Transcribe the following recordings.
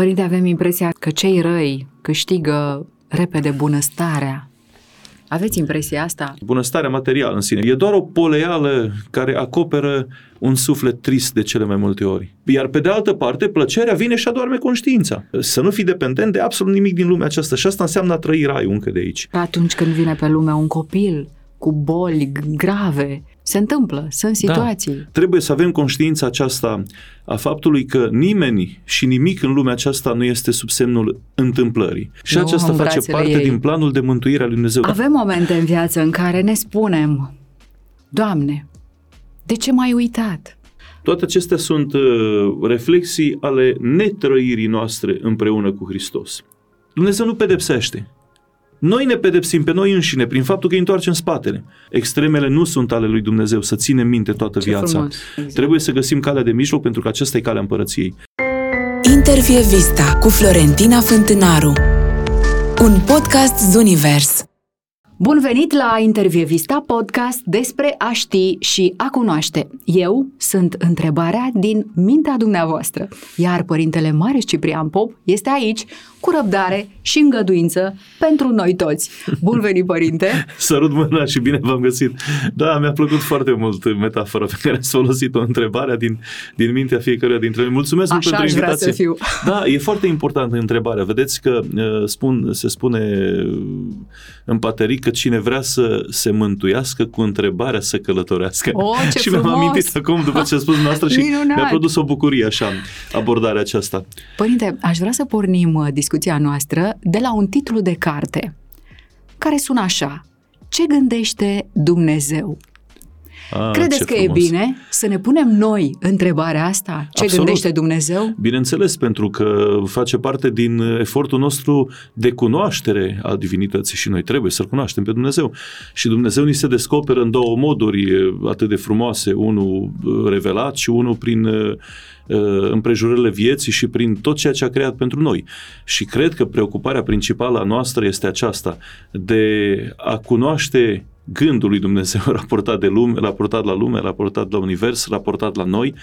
Părinte, avem impresia că cei răi câștigă repede bunăstarea. Aveți impresia asta? Bunăstarea materială în sine. E doar o poleală care acoperă un suflet trist de cele mai multe ori. Iar pe de altă parte, plăcerea vine și adorme conștiința. Să nu fii dependent de absolut nimic din lumea aceasta. Și asta înseamnă a trăi raiul încă de aici. Atunci când vine pe lume un copil cu boli grave, se întâmplă, sunt Da. situații. Trebuie să avem conștiința aceasta a faptului că nimeni și nimic în lumea aceasta nu este sub semnul întâmplării. Și Nu aceasta în face brațele parte ei. din planul de mântuire al lui Dumnezeu. Avem momente în viață în care ne spunem, Doamne, de ce m-ai uitat? Toate acestea sunt uh, reflexii ale netrăirii noastre împreună cu Hristos. Dumnezeu nu pedepsește. Noi ne pedepsim pe noi înșine prin faptul că îi întoarcem spatele. Extremele nu sunt ale lui Dumnezeu, să ținem minte toată Ce viața. frumos. Exact. Trebuie să găsim calea de mijloc pentru că aceasta e calea împărăției. Intervie Vista cu Florentina Fântânaru Un podcast Zunivers Bun venit la Intervievista podcast despre a ști și a cunoaște. Eu sunt întrebarea din mintea dumneavoastră, iar părintele Mareș Ciprian Pop este aici cu răbdare și îngăduință pentru noi toți. Bun venit, părinte! Sărut mâna și bine v-am găsit. Da, mi-a plăcut foarte mult metafora pe care ați folosit-o, întrebarea din, din mintea fiecăruia dintre noi. Mulțumesc mult Așa pentru aș vrea invitație. să fiu. Da, e foarte importantă întrebarea. Vedeți că uh, spun, se spune uh, în paterii că cine vrea să se mântuiască cu întrebarea să călătorească. O, ce și mi-am frumos! amintit acum după ce a spus noastră și Minunat! mi-a produs o bucurie așa abordarea aceasta. Părinte, aș vrea să pornim uh, discuția noastră de la un titlu de carte care sună așa. Ce gândește Dumnezeu? Ah, Credeți ce că frumos. e bine să ne punem noi întrebarea asta? Ce Absolut. gândește Dumnezeu? Bineînțeles, pentru că face parte din efortul nostru de cunoaștere a divinității și noi trebuie să-L cunoaștem pe Dumnezeu. Și Dumnezeu ni se descoperă în două moduri atât de frumoase, unul revelat și unul prin uh, împrejurările vieții și prin tot ceea ce a creat pentru noi. Și cred că preocuparea principală a noastră este aceasta, de a cunoaște gândul lui Dumnezeu raportat de lume, raportat la lume, raportat la univers, raportat la noi,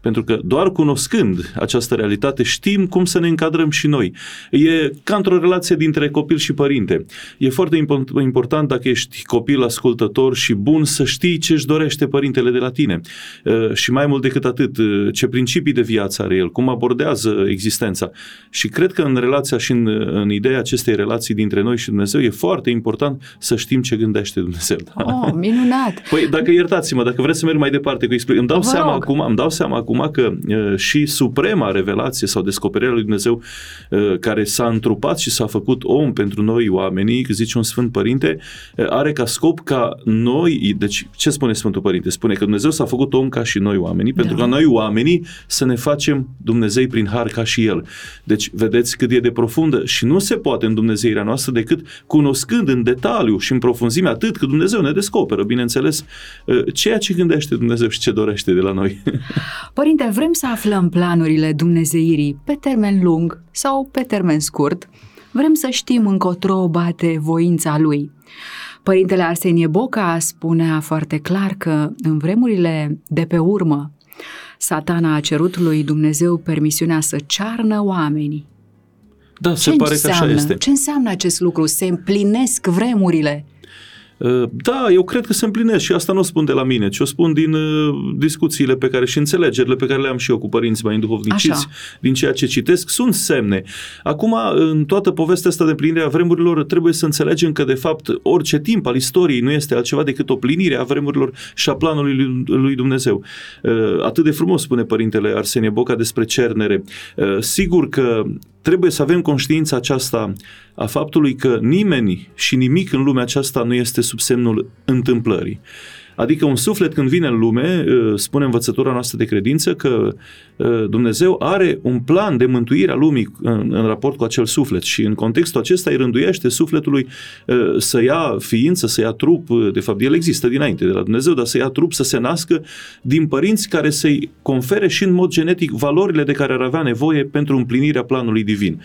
pentru că doar cunoscând această realitate știm cum să ne încadrăm și noi. E ca într-o relație dintre copil și părinte. E foarte impo- important dacă ești copil ascultător și bun să știi ce își dorește părintele de la tine. Uh, Și mai mult decât atât, uh, ce principii de viață are el, cum abordează existența. Și cred că în relația și în, în ideea acestei relații dintre noi și Dumnezeu e foarte important să știm ce gândește Dumnezeu. Da? Oh, minunat! Păi dacă iertați-mă, dacă vreți să merg mai departe cu explic, îmi dau Vă seama rog. acum, îmi dau seama acum că uh, și suprema revelație sau descoperirea lui Dumnezeu uh, care s-a întrupat și s-a făcut om pentru noi oamenii, că zice un Sfânt Părinte, uh, are ca scop ca noi, deci ce spune Sfântul Părinte? Spune că Dumnezeu s-a făcut om ca și noi oamenii, pentru Da. ca noi oamenii să ne facem Dumnezei prin har ca și El. Deci vedeți cât e de profundă și nu se poate în Dumnezeirea noastră decât cunoscând în detaliu și în profunzime atât că Dumnezeu ne descoperă, bineînțeles, uh, ceea ce gândește Dumnezeu și ce dorește de la noi. Părinte, vrem să aflăm planurile Dumnezeirii pe termen lung sau pe termen scurt. Vrem să știm încotro bate voința Lui. Părintele Arsenie Boca spunea foarte clar că în vremurile de pe urmă, satana a cerut lui Dumnezeu permisiunea să cearnă oamenii. Da, se Ce pare că așa înseamnă? este. Ce înseamnă acest lucru? Se împlinesc vremurile. Uh, Da, eu cred că se împlinesc și asta nu o spun de la mine, ci o spun din uh, discuțiile pe care și înțelegerile pe care le am și eu cu părinți mai înduhovniciți, Așa. din ceea ce citesc, sunt semne. Acum, în toată povestea asta de plinire a vremurilor, trebuie să înțelegem că, de fapt, orice timp al istoriei nu este altceva decât o plinire a vremurilor și a planului lui- lui Dumnezeu. Uh, Atât de frumos spune părintele Arsenie Boca despre cernere. Uh, Sigur că trebuie să avem conștiința aceasta a faptului că nimeni și nimic în lumea aceasta nu este sub semnul întâmplării. Adică un suflet când vine în lume, uh, spune învățătura noastră de credință că uh, Dumnezeu are un plan de mântuire a lumii în, în raport cu acel suflet și în contextul acesta îi rânduiește sufletului uh, să ia ființă, să ia trup, uh, de fapt el există dinainte de la Dumnezeu, dar să ia trup, să se nască din părinți care să-i confere și în mod genetic valorile de care ar avea nevoie pentru împlinirea planului divin.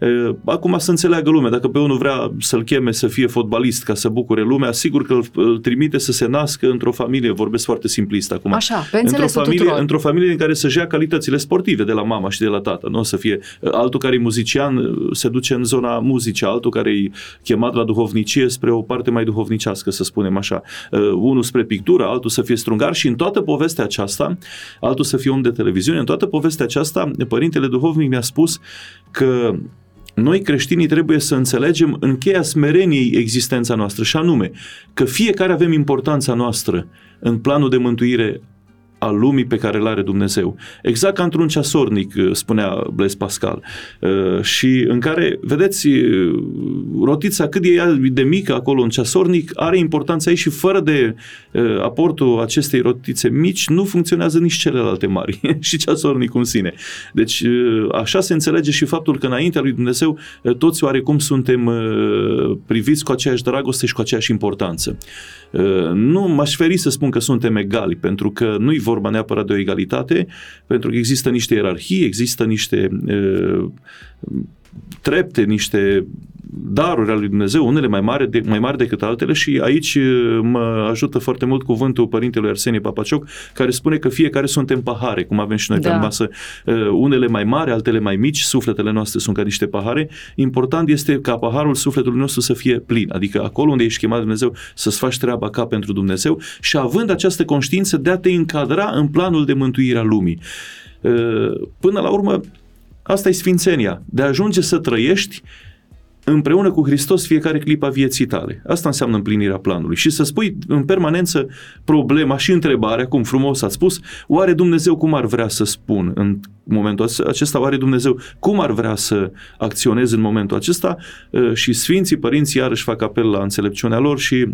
Uh, Acum să înțeleagă lumea, dacă pe unul vrea să-l cheme să fie fotbalist ca să bucure lumea, sigur că îl, îl trimite să se nască într-o familie, vorbesc foarte simplist acum. Așa, pe într-o familie, tuturor. într-o familie în care să-și ia calitățile sportive de la mama și de la tată, nu o să fie altul care e muzician, se duce în zona muzicii, altul care e chemat la duhovnicie spre o parte mai duhovnicească, să spunem așa. Uh, unul spre pictură, altul să fie strungar și în toată povestea aceasta, altul să fie om de televiziune, în toată povestea aceasta, părintele duhovnic mi-a spus că noi creștinii trebuie să înțelegem în cheia smereniei existența noastră și anume că fiecare avem importanța noastră în planul de mântuire al lumii pe care îl are Dumnezeu. Exact ca într-un ceasornic, uh, spunea Blaise Pascal, uh, și în care, vedeți, uh, rotița cât e de mică acolo în ceasornic, are importanța ei și fără de aportul acestei rotițe mici nu funcționează nici celelalte mari și ceasornicul în sine. Deci așa se înțelege și faptul că înaintea lui Dumnezeu toți oarecum suntem priviți cu aceeași dragoste și cu aceeași importanță. Nu m-aș feri să spun că suntem egali, pentru că nu-i vorba neapărat de o egalitate, pentru că există niște ierarhii, există niște uh, trepte, niște daruri ale lui Dumnezeu, unele mai mari, de, mai mari decât altele și aici uh, mă ajută foarte mult cuvântul părintelui Arsenie Papacioc, care spune că fiecare suntem pahare, cum avem și noi da. pe masă, uh, unele mai mari, altele mai mici, sufletele noastre sunt ca niște pahare. Important este ca paharul sufletului nostru să fie plin, adică acolo unde ești chemat Dumnezeu să-ți faci treaba ca pentru Dumnezeu și având această conștiință de a te încadra în planul de mântuire a lumii. Uh, până la urmă, asta e sfințenia, de a ajunge să trăiești împreună cu Hristos fiecare clipa vieții tale. Asta înseamnă împlinirea planului. Și să spui în permanență problema și întrebarea, cum frumos ați spus, oare Dumnezeu cum ar vrea să spun în momentul acesta, oare Dumnezeu cum ar vrea să acționeze în momentul acesta ă, și Sfinții Părinții iarăși fac apel la înțelepciunea lor și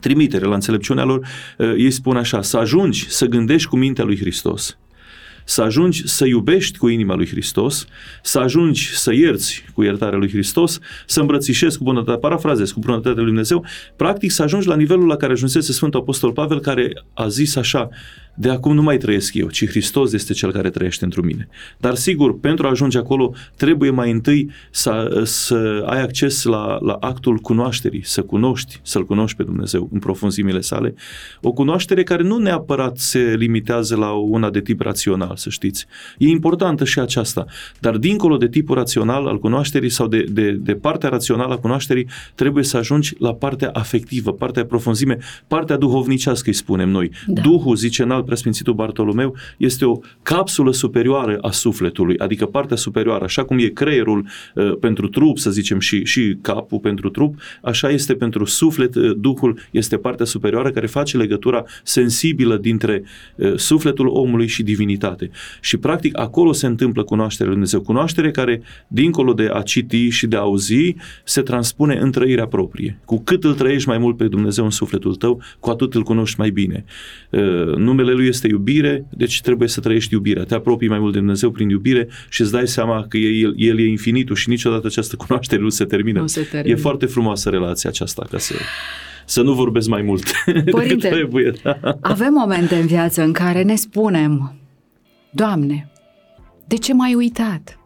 trimitere la înțelepciunea lor, ă, ei spun așa, să ajungi să gândești cu mintea lui Hristos să ajungi să iubești cu inima lui Hristos, să ajungi să ierți cu iertarea lui Hristos, să îmbrățișezi cu bunătate, parafrazez, cu bunătatea lui Dumnezeu, practic să ajungi la nivelul la care ajunsese Sfântul Apostol Pavel, care a zis așa, de acum nu mai trăiesc eu, ci Hristos este cel care trăiește într mine. Dar sigur, pentru a ajunge acolo, trebuie mai întâi să, să ai acces la, la actul cunoașterii, să cunoști, să-L cunoști pe Dumnezeu în profunzimile sale. O cunoaștere care nu neapărat se limitează la una de tip rațional, să știți. E importantă și aceasta, dar dincolo de tipul rațional al cunoașterii sau de, de, de partea rațională a cunoașterii, trebuie să ajungi la partea afectivă, partea profunzime, partea duhovnicească, îi spunem noi. Da. Duhul, zice în alt preasfințitul Bartolomeu, este o capsulă superioară a sufletului, adică partea superioară, așa cum e creierul uh, pentru trup, să zicem, și, și capul pentru trup, așa este pentru suflet, uh, Duhul este partea superioară care face legătura sensibilă dintre uh, sufletul omului și divinitate. Și practic acolo se întâmplă cunoașterea lui Dumnezeu, cunoaștere care, dincolo de a citi și de a auzi, se transpune în trăirea proprie. Cu cât îl trăiești mai mult pe Dumnezeu în sufletul tău, cu atât îl cunoști mai bine. Uh, numele lui este iubire, deci trebuie să trăiești iubirea. Te apropii mai mult de Dumnezeu prin iubire și îți dai seama că el, el e infinitul și niciodată această cunoaștere nu se termină. Nu se termină. E foarte frumoasă relația aceasta, ca să să nu vorbesc mai mult Părinte, trebuie. Da. avem momente în viață în care ne spunem, Doamne, de ce m-ai uitat?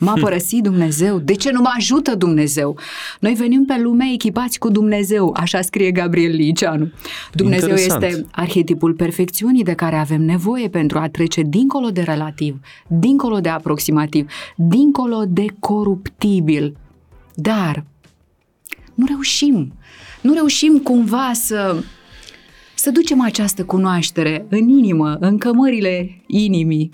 M-a hm. părăsit Dumnezeu? De ce nu mă ajută Dumnezeu? Noi venim pe lume echipați cu Dumnezeu, așa scrie Gabriel Liceanu. Dumnezeu Interesant. este arhetipul perfecțiunii de care avem nevoie pentru a trece dincolo de relativ, dincolo de aproximativ, dincolo de coruptibil. Dar nu reușim. Nu reușim cumva să să ducem această cunoaștere în inimă, în cămările inimii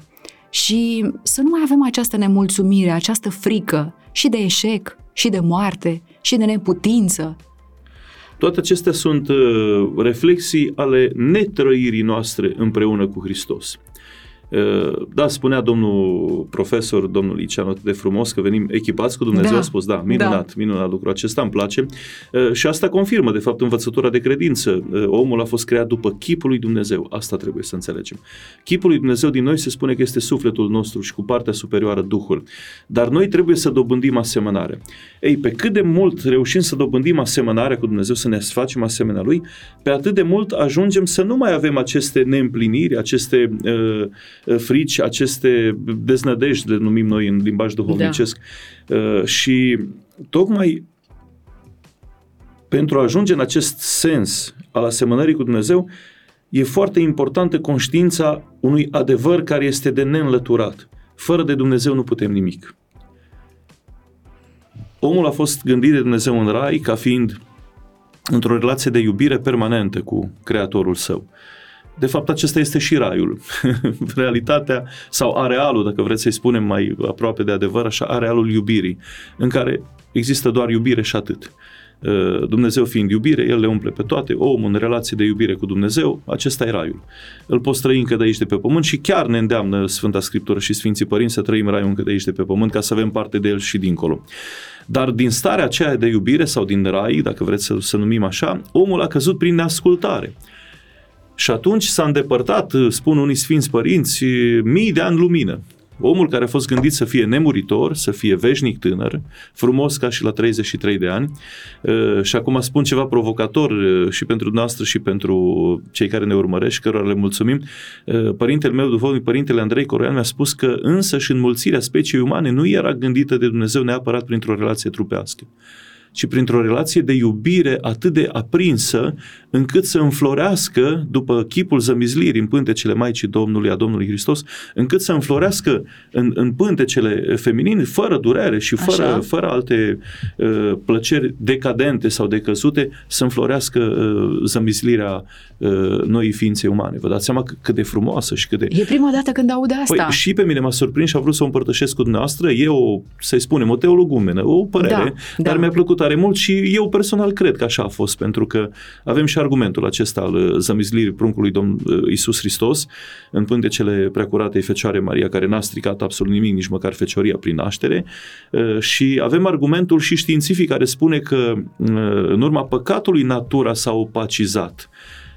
și să nu mai avem această nemulțumire, această frică și de eșec, și de moarte, și de neputință. Toate acestea sunt uh, reflexii ale netrăirii noastre împreună cu Hristos. Uh, da, spunea domnul profesor, domnul Liceanu, atât de frumos că venim echipați cu Dumnezeu, da. a spus, da, minunat, da. minunat lucru acesta, îmi place. Uh, și asta confirmă, de fapt, învățătura de credință. Uh, omul a fost creat după chipul lui Dumnezeu. Asta trebuie să înțelegem. Chipul lui Dumnezeu din noi se spune că este sufletul nostru și cu partea superioară Duhul. Dar noi trebuie să dobândim asemănare. Ei, pe cât de mult reușim să dobândim asemănarea cu Dumnezeu, să ne facem asemenea Lui, pe atât de mult ajungem să nu mai avem aceste neîmpliniri, aceste uh, Uh, frici, aceste deznădejde, le numim noi în limbaj duhovnicesc. Da. Uh, și tocmai pentru a ajunge în acest sens al asemănării cu Dumnezeu, e foarte importantă conștiința unui adevăr care este de neînlăturat. Fără de Dumnezeu nu putem nimic. Omul a fost gândit de Dumnezeu în rai ca fiind într-o relație de iubire permanentă cu Creatorul său. De fapt, acesta este și raiul. Realitatea sau arealul, dacă vreți să-i spunem mai aproape de adevăr, așa, arealul iubirii, în care există doar iubire și atât. Uh, Dumnezeu fiind iubire, El le umple pe toate, omul în relație de iubire cu Dumnezeu, acesta e raiul. Îl poți trăi încă de aici de pe pământ și chiar ne îndeamnă Sfânta Scriptură și Sfinții Părinți să trăim raiul încă de aici de pe pământ ca să avem parte de el și dincolo. Dar din starea aceea de iubire sau din rai, dacă vreți să, să numim așa, omul a căzut prin neascultare. Și atunci s-a îndepărtat, spun unii sfinți părinți, mii de ani lumină. Omul care a fost gândit să fie nemuritor, să fie veșnic tânăr, frumos ca și la 33 de ani, uh, și acum spun ceva provocator uh, și pentru noastră și pentru cei care ne urmăresc, cărora le mulțumim, uh, părintele meu duhovnic, părintele Andrei Coroian mi-a spus că însă și înmulțirea speciei umane nu era gândită de Dumnezeu neapărat printr-o relație trupească ci printr-o relație de iubire atât de aprinsă, încât să înflorească, după chipul zămizlirii în pântecele Maicii Domnului, a Domnului Hristos, încât să înflorească în, în pântecele feminine, fără durere și fără, fără alte uh, plăceri decadente sau decăzute, să înflorească uh, zămizlirea uh, noii ființe umane. Vă dați seama cât de frumoasă și cât de... E prima dată când aud asta. Păi, și pe mine m-a surprins și a vrut să o împărtășesc cu dumneavoastră. E o, să-i spunem, o teologumenă, o părere, da, dar da. mi-a plăcut tare mult și eu personal cred că așa a fost, pentru că avem și argumentul acesta al uh, zămizlirii pruncului Domn uh, Isus Hristos în pântecele preacuratei Fecioare Maria, care n-a stricat absolut nimic, nici măcar fecioria prin naștere uh, și avem argumentul și științific care spune că în urma păcatului natura s-a opacizat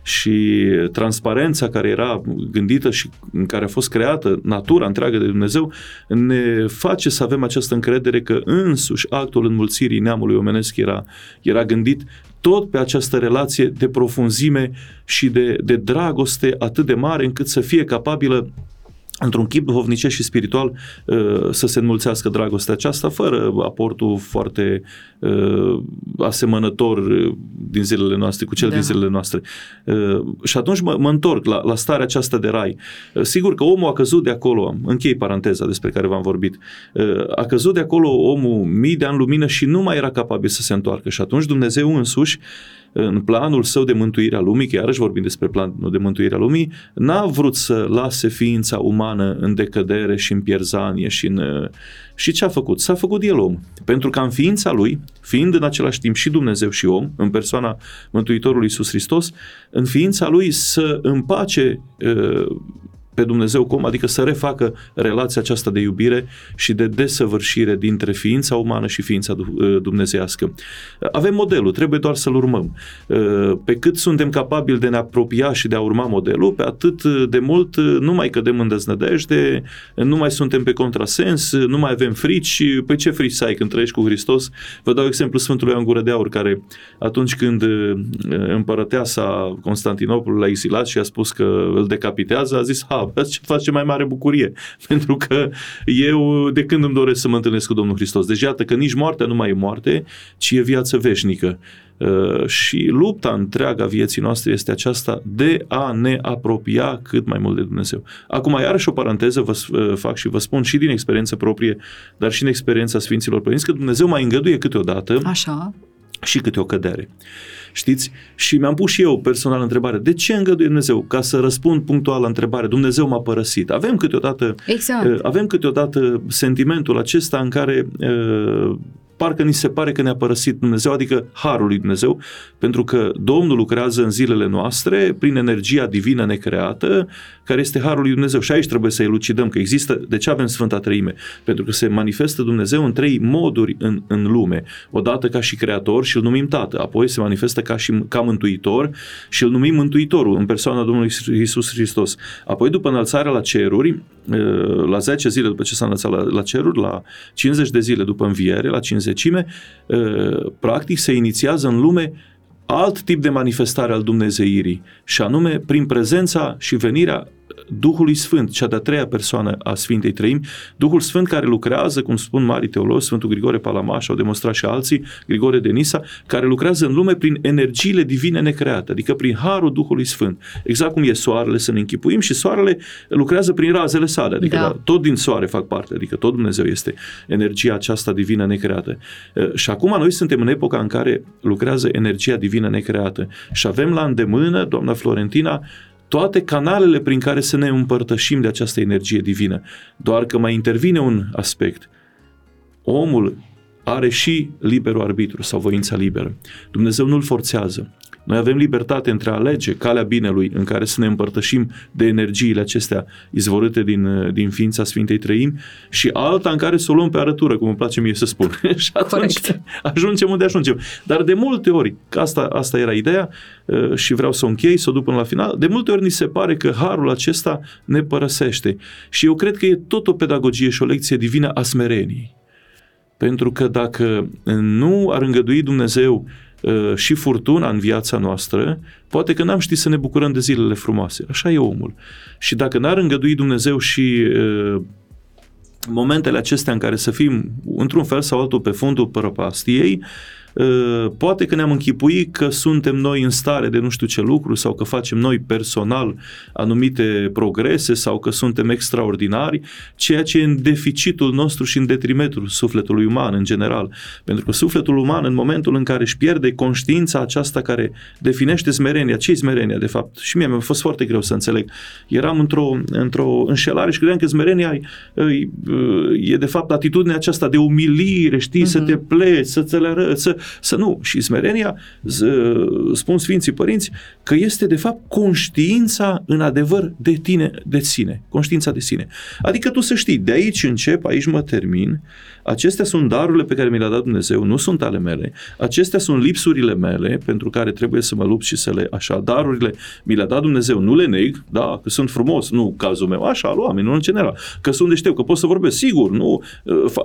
și transparența care era gândită și în care a fost creată natura întreagă de Dumnezeu ne face să avem această încredere că însuși actul înmulțirii neamului omenesc era, era gândit tot pe această relație de profunzime și de, de dragoste atât de mare încât să fie capabilă într-un chip duhovnicesc și spiritual uh, să se înmulțească dragostea aceasta fără aportul foarte uh, asemănător uh, din zilele noastre cu cel da. din zilele noastre. Și atunci mă, mă întorc la, la starea aceasta de rai. Sigur că omul a căzut de acolo, închei paranteza despre care v-am vorbit, a căzut de acolo omul mii de ani lumină și nu mai era capabil să se întoarcă și atunci Dumnezeu însuși în planul său de mântuire a lumii, că iarăși vorbim despre planul de mântuire a lumii, n-a vrut să lase ființa umană în decădere și în pierzanie și în... Și ce a făcut? S-a făcut el om. Pentru că în ființa lui, fiind în același timp și Dumnezeu și om, în persoana Mântuitorului Iisus Hristos, în ființa lui să împace uh, pe Dumnezeu cum, adică să refacă relația aceasta de iubire și de desăvârșire dintre ființa umană și ființa ă, dumnezeiască. Avem modelul, trebuie doar să-l urmăm. Ă, pe cât suntem capabili de ne apropia și de a urma modelul, pe atât de mult nu mai cădem în deznădejde, nu mai suntem pe contrasens, nu mai avem frici. Pe ce frici să ai când trăiești cu Hristos? Vă dau exemplu Sfântului Ioan Gură de Aur, care atunci când ă, împărăteasa Constantinopolului l-a exilat și a spus că îl decapitează, a zis, ha, ce face mai mare bucurie. Pentru că eu de când îmi doresc să mă întâlnesc cu Domnul Hristos. Deci iată că nici moartea nu mai e moarte, ci e viață veșnică. Uh, și lupta întreaga vieții noastre este aceasta de a ne apropia cât mai mult de Dumnezeu. Acum, iarăși o paranteză vă uh, fac și vă spun și din experiență proprie, dar și din experiența Sfinților Părinți, că Dumnezeu mai îngăduie câteodată Așa. Și câte o cădere. Știți? Și mi-am pus și eu personal întrebare, de ce îngăduie Dumnezeu? Ca să răspund punctual la întrebare, Dumnezeu m-a părăsit. Avem câteodată, exact. uh, avem câteodată sentimentul acesta în care uh, parcă ni se pare că ne-a părăsit Dumnezeu, adică Harul lui Dumnezeu, pentru că Domnul lucrează în zilele noastre prin energia divină necreată, care este Harul lui Dumnezeu. Și aici trebuie să elucidăm că există, de ce avem Sfânta Treime? Pentru că se manifestă Dumnezeu în trei moduri în, în lume. Odată ca și Creator și îl numim Tată, apoi se manifestă ca și ca Mântuitor și îl numim Mântuitorul în persoana Domnului Isus Hristos. Apoi după înălțarea la ceruri, la 10 zile după ce s-a înălțat la, la ceruri, la 50 de zile după înviere, la 50 practic se inițiază în lume alt tip de manifestare al Dumnezeirii, și anume prin prezența și venirea Duhului Sfânt, cea de-a treia persoană a Sfintei Trăimi, Duhul Sfânt care lucrează, cum spun mari teologi, Sfântul Grigore Palamaș, au demonstrat și alții, Grigore de Nisa, care lucrează în lume prin energiile divine necreate, adică prin harul Duhului Sfânt. Exact cum e soarele să ne închipuim și soarele lucrează prin razele sale, adică da. Da, tot din soare fac parte, adică tot Dumnezeu este energia aceasta divină necreată. Și acum noi suntem în epoca în care lucrează energia divină necreată și avem la îndemână, doamna Florentina, toate canalele prin care să ne împărtășim de această energie divină. Doar că mai intervine un aspect. Omul are și liberul arbitru sau voința liberă. Dumnezeu nu-l forțează. Noi avem libertate între a alege calea binelui în care să ne împărtășim de energiile acestea izvorâte din, din ființa Sfintei Trăim și alta în care să o luăm pe arătură, cum îmi place mie să spun. și atunci Corect. ajungem unde ajungem. Dar de multe ori, că asta, asta era ideea uh, și vreau să o închei, să o duc până la final, de multe ori ni se pare că harul acesta ne părăsește. Și eu cred că e tot o pedagogie și o lecție divină a smereniei. Pentru că dacă nu ar îngădui Dumnezeu uh, și furtuna în viața noastră, poate că n-am ști să ne bucurăm de zilele frumoase. Așa e omul. Și dacă n-ar îngădui Dumnezeu și uh, momentele acestea în care să fim într-un fel sau altul pe fundul prăpastiei, Ă, poate că ne-am închipuit că suntem noi în stare de nu știu ce lucru sau că facem noi personal anumite progrese sau că suntem extraordinari, ceea ce e în deficitul nostru și în detrimentul sufletului uman în general. Pentru că sufletul uman în momentul în care își pierde conștiința aceasta care definește smerenia, ce e smerenia de fapt? Și mie mi-a fost foarte greu să înțeleg. Eram într-o, într-o înșelare și credeam că smerenia e, e de fapt atitudinea aceasta de umilire, știi, uh-huh. să te pleci, să-ți le arăți, să, să nu. Și smerenia, spun Sfinții Părinți, că este de fapt conștiința în adevăr de tine, de sine. Conștiința de sine. Adică tu să știi, de aici încep, aici mă termin, acestea sunt darurile pe care mi le-a dat Dumnezeu, nu sunt ale mele, acestea sunt lipsurile mele pentru care trebuie să mă lupt și să le așa. Darurile mi le-a dat Dumnezeu, nu le neg, da, că sunt frumos, nu cazul meu, așa, al oamenilor în general, că sunt deștept, că pot să vorbesc, sigur, nu,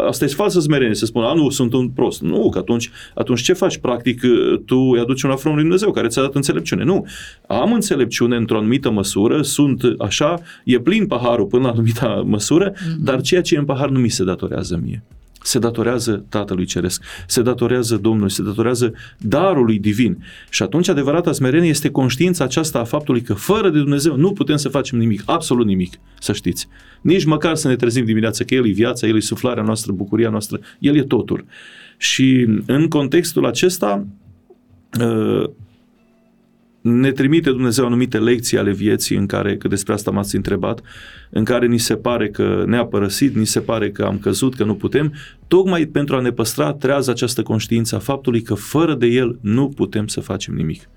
asta e falsă smerenie, să spun, a, nu, sunt un prost, nu, că atunci, atunci ce faci? Practic, tu îi aduci un afront lui Dumnezeu care ți-a dat înțelepciune. Nu, am înțelepciune într-o anumită măsură, sunt așa, e plin paharul până la anumită măsură, mm-hmm. dar ceea ce e în pahar nu mi se datorează mie se datorează Tatălui Ceresc, se datorează Domnului, se datorează darului divin. Și atunci adevărata smerenie este conștiința aceasta a faptului că fără de Dumnezeu nu putem să facem nimic, absolut nimic, să știți. Nici măcar să ne trezim dimineața că El e viața, El e suflarea noastră, bucuria noastră, El e totul. Și în contextul acesta, ă, ne trimite Dumnezeu anumite lecții ale vieții în care, că despre asta m-ați întrebat, în care ni se pare că ne-a părăsit, ni se pare că am căzut, că nu putem, tocmai pentru a ne păstra trează această conștiință a faptului că fără de El nu putem să facem nimic.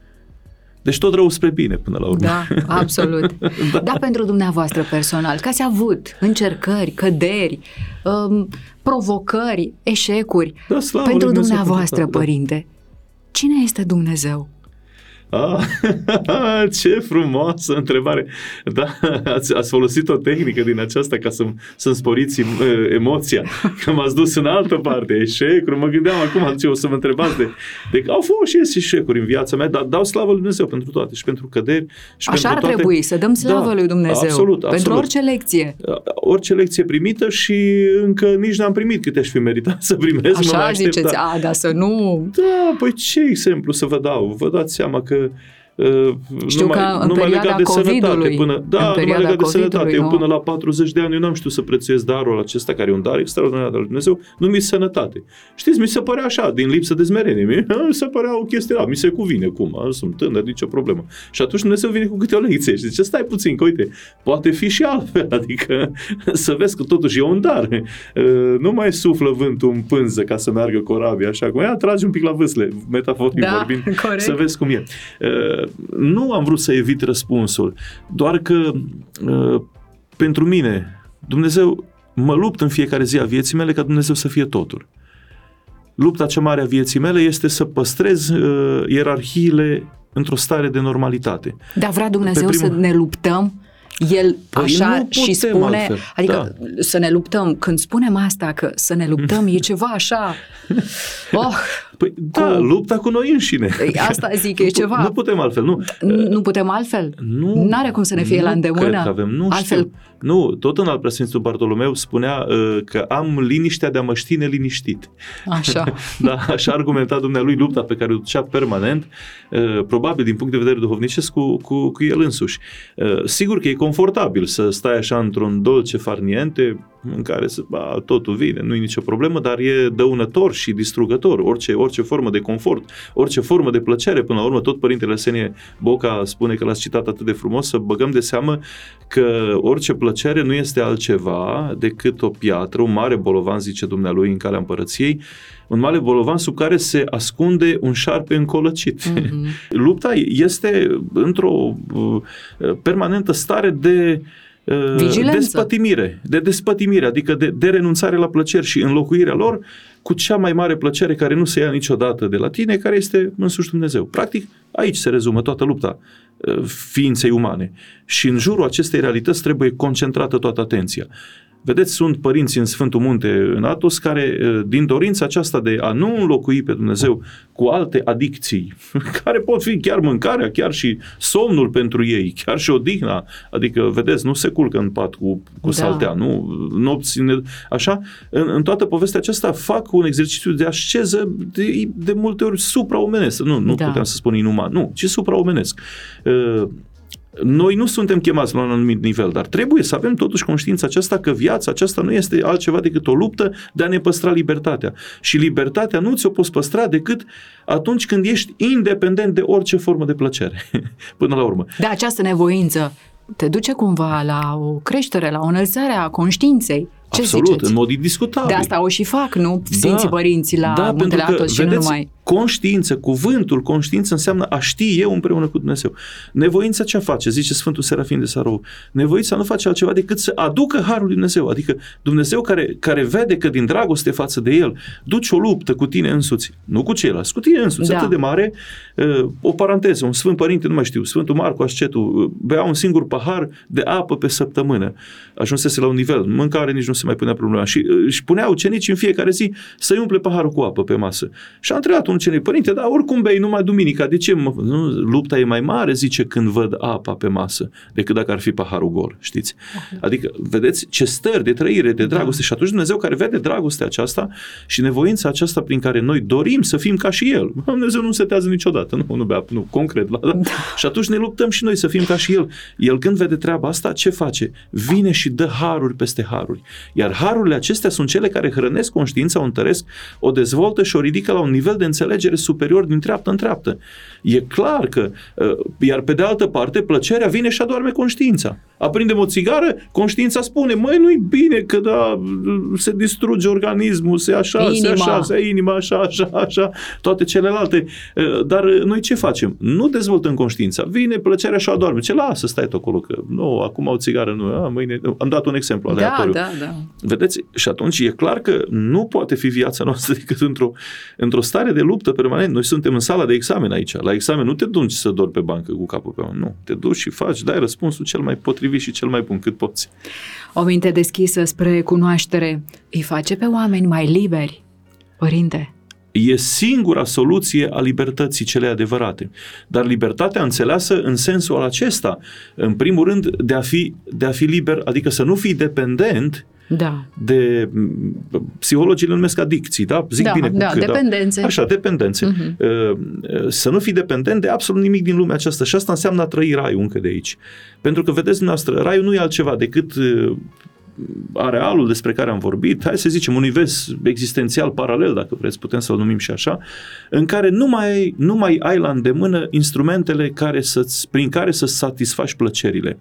Deci tot rău spre bine până la urmă. Da, absolut. da. da, pentru dumneavoastră personal, că ați avut încercări, căderi, um, provocări, eșecuri. Da, pentru dumneavoastră, da. părinte, cine este Dumnezeu? Ah, ce frumoasă întrebare! Da, ați, ați folosit o tehnică din aceasta ca să, să-mi sporiți emoția, că m-ați dus în altă parte, eșecuri. Mă gândeam acum ce o să mă întrebați de, de au fost și eșecuri în viața mea, dar dau slavă lui Dumnezeu pentru toate și pentru căderi. Și Așa pentru ar toate. trebui, să dăm slavă da, lui Dumnezeu absolut, absolut. pentru orice lecție. Orice lecție primită și încă nici n-am primit câte aș fi meritat să primesc. Așa ziceți, a, dar să nu... Da, păi ce exemplu să vă dau? Vă dați seama că Uh, Știu numai, că în numai legat de sănătate. Până, da, numai legat de sănătate. Eu până la 40 de ani eu n-am știut să prețuiesc darul acesta, care e un dar extraordinar al lui Dumnezeu, numit sănătate. Știți, mi se părea așa, din lipsă de smerenie. Mi se părea o chestie, da, mi se cuvine cum, sunt tânăr, nicio problemă. Și atunci Dumnezeu vine cu câte o lecție și zice, stai puțin, că uite, poate fi și altfel, adică să vezi că totuși e un dar. Uh, nu mai suflă vântul în pânză ca să meargă corabia, așa cum, ia, tragi un pic la vâsle, metaforic da, vorbind, corect. să vezi cum e uh, nu am vrut să evit răspunsul, doar că uh, pentru mine Dumnezeu mă lupt în fiecare zi a vieții mele ca Dumnezeu să fie totul. Lupta cea mare a vieții mele este să păstrez uh, ierarhiile într-o stare de normalitate. Dar vrea Dumnezeu primul... să ne luptăm El Păi așa nu și putem spune, altfel, adică să ne luptăm. Când spunem asta, că să ne luptăm e ceva așa, oh, Păi da, Cu- lupta cu noi înșine. Ei, asta zic, e Nu- ceva- Nu putem altfel, nu. nu putem altfel? Nu. N-are cum să ne fie nu la îndemână. Cred că avem, nu altfel, știu. Nu, tot în al preasfințitul Bartolomeu spunea uh, că am liniștea de a mă ști neliniștit. așa. Da, așa argumenta dumnealui lupta pe care o ducea permanent, uh, probabil din punct de vedere duhovnicesc, cu, cu, cu el însuși. Uh, Sigur că e confortabil să stai așa într-un dolce farniente în care să, ba, totul vine, nu e nicio problemă, dar e dăunător și distrugător. Orice, orice formă de confort, orice formă de plăcere, până la urmă, tot Părintele Senie Boca spune că l-ați citat atât de frumos, să băgăm de seamă că orice plăcere nu este altceva decât o piatră, un mare bolovan, zice dumnealui, în calea împărăției, un mare bolovan sub care se ascunde un șarpe încolăcit. Mhm. Lupta este într-o uh, permanentă stare de uh, Vigilență. despătimire, de despătimire, adică de, de renunțare la plăceri și înlocuirea lor cu cea mai mare plăcere care nu se ia niciodată de la tine, care este însuși Dumnezeu. Practic, aici se rezumă toată lupta uh, ființei umane. Și în jurul acestei realități trebuie concentrată toată atenția. Vedeți, sunt părinți în Sfântul Munte, în Atos, care, uh, din dorința aceasta de a nu înlocui pe Dumnezeu cu alte adicții, care pot fi chiar mâncarea, chiar și somnul pentru ei, chiar și odihna, adică, vedeți, nu se culcă în pat cu, cu Da. saltea, nu? Nopți, ne- așa, în, în toată povestea aceasta fac un exercițiu de asceză de, de multe ori supraomenesc, nu, nu Da. puteam să spun inuman, nu, ci supraomenesc. Uh, noi nu suntem chemați la un anumit nivel, dar trebuie să avem totuși conștiința aceasta că viața aceasta nu este altceva decât o luptă de a ne păstra libertatea. Și libertatea nu ți-o poți păstra decât atunci când ești independent de orice formă de plăcere. Până la urmă. De această nevoință te duce cumva la o creștere, la o înălțare a conștiinței. Ce Absolut, ziceți? în mod indiscutabil. De asta o și fac, nu? Sfinții părinții la da, Muntele pentru că, Atos și nu vedeți, numai. Conștiință, cuvântul conștiință înseamnă a ști eu împreună cu Dumnezeu. Nevoința ce face, zice Sfântul Serafin de Sarou, nevoința nu face altceva decât să aducă harul lui Dumnezeu, adică Dumnezeu care, care vede că din dragoste față de El duci o luptă cu tine însuți, nu cu ceilalți, cu tine însuți, Da. atât de mare, uh, o paranteză, un Sfânt Părinte, nu mai știu, Sfântul Marcu Ascetu, uh, bea un singur pahar de apă pe săptămână, ajunsese la un nivel, mâncare nici nu se mai punea problema și uh, își punea ucenici în fiecare zi să-i umple paharul cu apă pe masă. Și a întrebat un ucenic, părinte, dar oricum bei numai duminica, de ce? Mă? Nu, lupta e mai mare, zice, când văd apa pe masă, decât dacă ar fi paharul gol, știți? Adică, vedeți ce stări de trăire, de dragoste și atunci Dumnezeu care vede dragostea aceasta și nevoința aceasta prin care noi dorim să fim ca și El. Dumnezeu nu setează niciodată, nu, nu bea, nu, concret. Da, da. Și atunci ne luptăm și noi să fim ca și El. El când vede treaba asta, ce face? Vine și dă haruri peste haruri. Iar harurile acestea sunt cele care hrănesc conștiința, o întăresc, o dezvoltă și o ridică la un nivel de înțelegere superior din treaptă în treaptă. E clar că, uh, iar pe de altă parte, plăcerea vine și adorme conștiința. Aprindem o țigară, conștiința spune, măi, nu-i bine că da, se distruge organismul, se așa, se Inima. așa, se inima, așa, așa, așa, toate celelalte. Uh, Dar uh, noi ce facem? Nu dezvoltăm conștiința. Vine plăcerea și o adorme. Ce lasă, stai tu acolo, că nu, acum o țigară, nu, a, mâine, am dat un exemplu Da, aleatoriu. da, da. Vedeți? Și atunci e clar că nu poate fi viața noastră decât într-o, într-o stare de luptă permanent. Noi suntem în sala de examen aici. La examen nu te duci să dormi pe bancă cu capul pe mână. Nu. Te duci și faci, dai răspunsul cel mai potrivit și cel mai bun cât poți. O minte deschisă spre cunoaștere îi face pe oameni mai liberi. Părinte, E singura soluție a libertății cele adevărate. Dar libertatea înțeleasă în sensul acesta, în primul rând, de a fi, de a fi liber, adică să nu fii dependent da. de m, psihologii le numesc adicții, da? Zic Da, bine cu da, cât, dependențe. Așa, dependențe. Mhm. Uh, Să nu fii dependent de absolut nimic din lumea aceasta și asta înseamnă a trăi raiul încă de aici. Pentru că, vedeți dumneavoastră, raiul nu e altceva decât uh, arealul despre care am vorbit, hai să zicem, un univers existențial paralel, dacă vreți, putem să-l numim și așa, în care nu mai, ai- nu mai ai la îndemână instrumentele care să prin care să satisfaci plăcerile.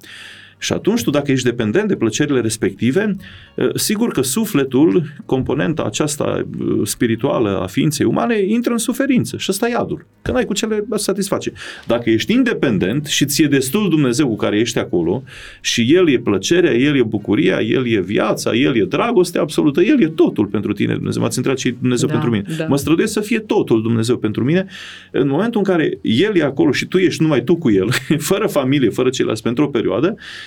Și atunci tu, dacă ești dependent de plăcerile respective, eh, sigur că sufletul, componenta aceasta eh, spirituală a ființei umane, intră în suferință și ăsta e iadul, că n-ai cu ce le satisface. Dacă ești independent și ți-e destul Dumnezeu cu care ești acolo și El e plăcerea, El e bucuria, El e viața, El e dragoste absolută, El e totul pentru tine, Dumnezeu. M-ați întrebat ce e Dumnezeu Da, pentru mine. da. Mă străduiesc să fie totul Dumnezeu pentru mine. În momentul în care El e acolo și tu ești numai tu cu El, fără familie, fără ceilalți, pentru o perioadă, uh,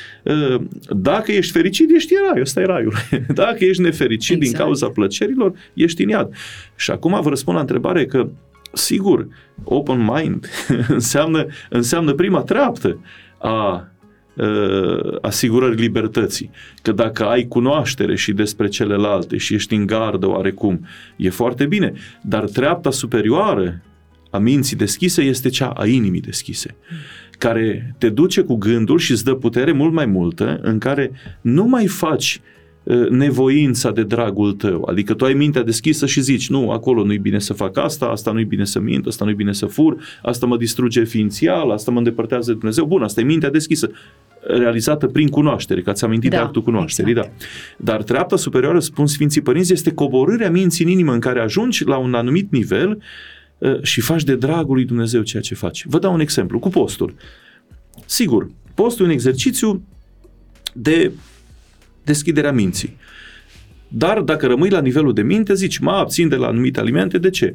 dacă ești fericit, ești în rai, ăsta e raiul. Dacă ești nefericit exact. din cauza plăcerilor, ești în iad. Și acum vă răspund la întrebare că sigur, open mind înseamnă, înseamnă prima treaptă a uh, asigurării libertății. Că dacă ai cunoaștere și despre celelalte și ești în gardă oarecum, e foarte bine. Dar treapta superioară a minții deschise este cea a inimii deschise, care te duce cu gândul și îți dă putere mult mai multă, în care nu mai faci uh, nevoința de dragul tău. Adică tu ai mintea deschisă și zici, nu, acolo nu-i bine să fac asta, asta nu-i bine să mint, asta nu-i bine să fur, asta mă distruge ființial, asta mă îndepărtează de Dumnezeu. Bun, asta e mintea deschisă realizată prin cunoaștere, că ați amintit da, de actul cunoașterii, exact. da. Dar treapta superioară, spun Sfinții Părinți, este coborârea minții în inimă în care ajungi la un anumit nivel uh, și faci de dragul lui Dumnezeu ceea ce faci. Vă dau un exemplu, cu postul. Sigur, postul e un exercițiu de deschiderea minții. Dar dacă rămâi la nivelul de minte, zici, mă abțin de la anumite alimente, de ce?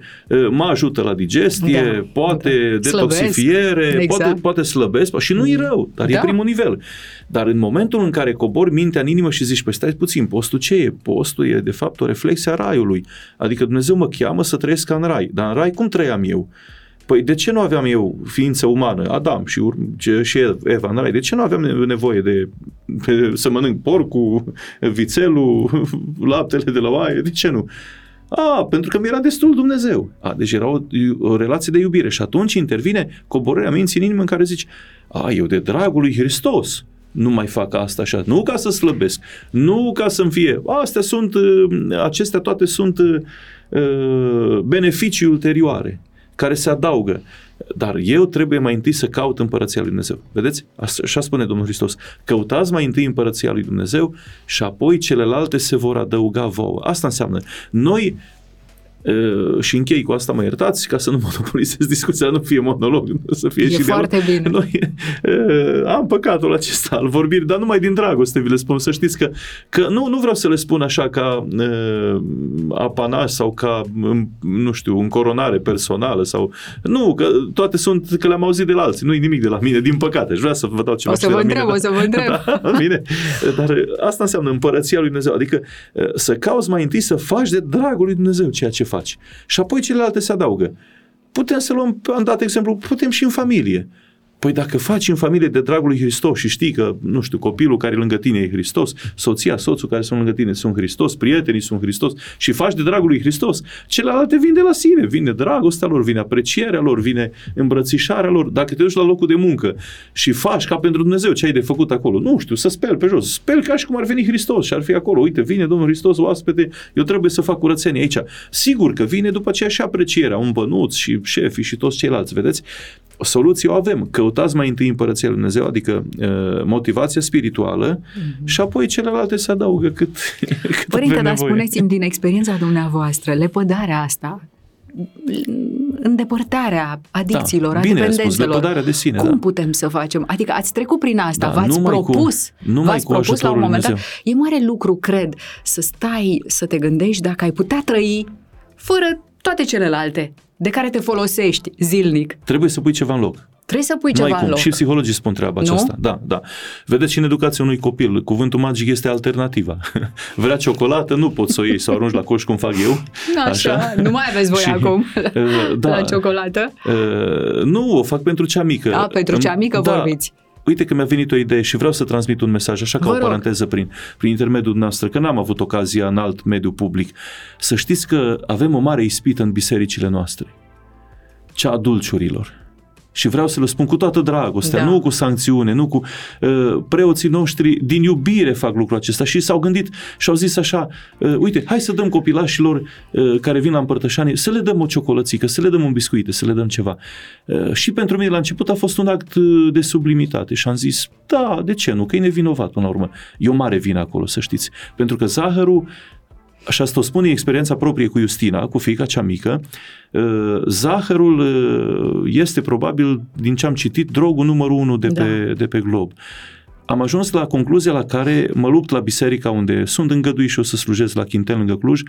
Mă ajută la digestie, da, poate da. detoxifiere, exact. poate, poate slăbesc și nu e rău, dar da. e primul nivel. Dar în momentul în care cobori mintea în inimă și zici, păi stai puțin, postul ce e? Postul e de fapt o reflexie a raiului. Adică Dumnezeu mă cheamă să trăiesc ca în rai. Dar în rai cum trăiam eu? Păi de ce nu aveam eu ființă umană, Adam și, și Eva în rai, de ce nu aveam nevoie de, de să mănânc porcul, vițelul, laptele de la oaie, de ce nu? A, pentru că mi era destul Dumnezeu. A, deci era o, o relație de iubire și atunci intervine coborârea minții în inimă în care zici, a, eu de dragul lui Hristos nu mai fac asta așa, nu ca să slăbesc, nu ca să-mi fie, astea sunt, acestea toate sunt uh, beneficii ulterioare care se adaugă. Dar eu trebuie mai întâi să caut împărăția lui Dumnezeu. Vedeți? Așa spune Domnul Hristos. Căutați mai întâi împărăția lui Dumnezeu și apoi celelalte se vor adăuga vouă. Asta înseamnă. Noi Uh, și închei cu asta, mă iertați, ca să nu monopolizez discuția, nu fie monolog, să fie e și foarte dialog. bine. Noi, uh, am păcatul acesta al vorbirii, dar numai din dragoste vi le spun, să știți că, că nu, nu vreau să le spun așa ca uh, apanaj sau ca, nu știu, în coronare personală sau, nu, că toate sunt, că le-am auzit de la alții, nu e nimic de la mine, din păcate, și vreau să vă dau ceva O să vă întreb, o să vă întreb. Da, bine, dar asta înseamnă împărăția lui Dumnezeu, adică uh, să cauți mai întâi să faci de dragul lui Dumnezeu ceea ce faci. Și apoi celelalte se adaugă. Putem să luăm, am dat exemplu, putem și în familie. Păi dacă faci în familie de dragul lui Hristos și știi că, nu știu, copilul care e lângă tine e Hristos, soția, soțul care sunt lângă tine sunt Hristos, prietenii sunt Hristos și faci de dragul lui Hristos, celelalte vin de la sine, vine dragostea lor, vine aprecierea lor, vine îmbrățișarea lor. Dacă te duci la locul de muncă și faci ca pentru Dumnezeu ce ai de făcut acolo, nu știu, să speli pe jos, speli ca și cum ar veni Hristos și ar fi acolo, uite, vine Domnul Hristos oaspete, eu trebuie să fac curățenie aici. Sigur că vine după aceea și aprecierea, un bănuț și șefii și toți ceilalți, vedeți? Soluție o avem. Căutați mai întâi împărăția lui Dumnezeu, adică uh, motivația spirituală mm-hmm. și apoi celelalte se adaugă cât, cât Părinte, dar spuneți-mi din experiența dumneavoastră, lepădarea asta, îndepărtarea adicțiilor, da, a dependențelor. de sine, Cum da. putem să facem? Adică ați trecut prin asta, da, v-ați propus, cu, numai v-ați cu propus la un moment dat. Dumnezeu. E mare lucru, cred, să stai, să te gândești dacă ai putea trăi fără toate celelalte de care te folosești zilnic. Trebuie să pui ceva în loc. Trebuie să pui Nu ai ceva cum. în loc. Și psihologii spun treaba Nu? aceasta. Da, da. Vedeți și în educația unui copil, cuvântul magic este alternativa. Vrea ciocolată, nu poți să o iei să o arunci la coș cum fac eu. Așa, nu mai aveți voi Și, acum uh, da. la ciocolată. Uh, nu, o fac pentru cea mică. A, pentru cea mică da, vorbiți. Uite că mi-a venit o idee și vreau să transmit un mesaj, așa ca Vă o rog. paranteză prin, prin intermediul noastră, că n-am avut ocazia în alt mediu public. Să știți că avem o mare ispită în bisericile noastre. Cea a dulciurilor. Și vreau să le spun cu toată dragostea, Da. nu cu sancțiune, nu cu uh, preoții noștri din iubire fac lucrul acesta și s-au gândit și au zis așa, uh, uite, hai să dăm copilașilor uh, care vin la împărtășanie, să le dăm o ciocolățică, să le dăm un biscuit, să le dăm ceva. Uh, și pentru mine la început a fost un act uh, de sublimitate și am zis, da, de ce nu, că e nevinovat până la urmă. E o mare vină acolo, să știți. Pentru că zahărul Așa asta o spune experiența proprie cu Justina, cu fiica cea mică, uh, zahărul uh, este probabil, din ce am citit, drogul numărul unu de, Da. pe, de pe glob. Am ajuns la concluzia la care mă lupt la biserica unde sunt îngăduit și o să slujesc la Chintel lângă Cluj, uh,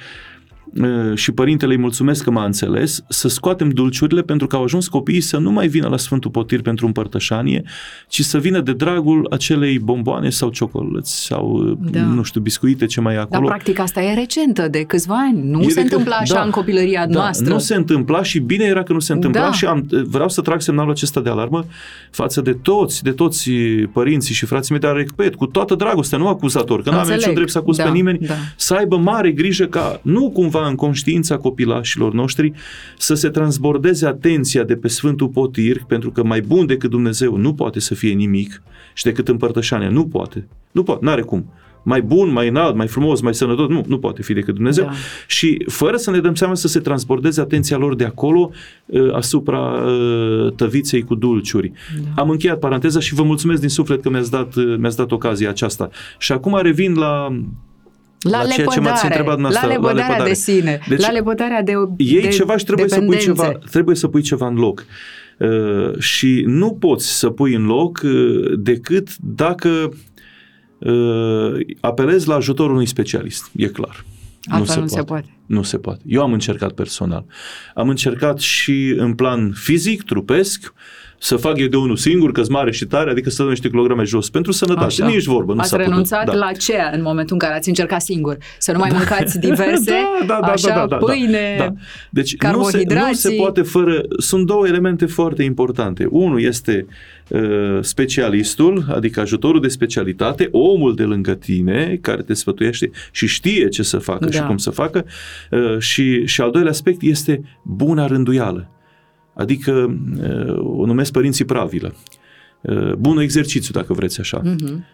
și părintele îi mulțumesc că m-a înțeles, să scoatem dulciurile pentru că au ajuns copiii să nu mai vină la Sfântul Potir pentru împărtășanie, ci să vină de dragul acelei bomboane sau ciocolăți sau, da. nu știu, biscuite, ce mai e acolo. Dar practic asta e recentă, de câțiva ani. Nu e se întâmpla așa da, în copilăria da, noastră. Nu se întâmpla și bine era că nu se întâmpla da. și am, vreau să trag semnalul acesta de alarmă față de toți, de toți părinții și frații mei, dar repet, cu toată dragostea, nu acuzator, că nu am niciun drept să acuz da, pe nimeni, da. să aibă mare grijă ca nu cumva în conștiința copilașilor noștri să se transbordeze atenția de pe Sfântul Potir, pentru că mai bun decât Dumnezeu nu poate să fie nimic și decât împărtășania nu poate. Nu poate, n-are cum mai bun, mai înalt, mai frumos, mai sănătos, nu, nu poate fi decât Dumnezeu. Da. Și fără să ne dăm seama să se transbordeze atenția lor de acolo uh, asupra uh, tăviței cu dulciuri. Da. Am încheiat paranteza și vă mulțumesc din suflet că mi-ați dat, uh, mi-ați dat ocazia aceasta. Și acum revin la la, la ceea ce m-ați întrebat noastră, la lepădarea la lepădare. de sine, deci, la lepădarea de Ei de ceva și trebuie să, pui ceva, trebuie să pui ceva în loc. Uh, și nu poți să pui în loc uh, decât dacă uh, apelezi la ajutorul unui specialist, e clar. Asta nu, se, nu poate. se poate. Nu se poate. Eu am încercat personal. Am încercat și în plan fizic, trupesc, să fac eu de unul singur, că mare și tare, adică să dăm niște kilograme jos. Pentru sănătate, Așa. nici vorbă. Nu ați s-a renunțat putut. Da. la ce în momentul în care ați încercat singur? Să nu mai da. mâncați diverse, da, da, da, așa, da, da, da, pâine, da. Deci nu se, nu se poate fără... Sunt două elemente foarte importante. Unul este uh, specialistul, adică ajutorul de specialitate, omul de lângă tine, care te sfătuiește și știe ce să facă da. și cum să facă. Uh, și, și al doilea aspect este buna rânduială adică uh, o numesc părinții pravilă. Uh, bunul exercițiu, dacă vreți așa. Uh-huh.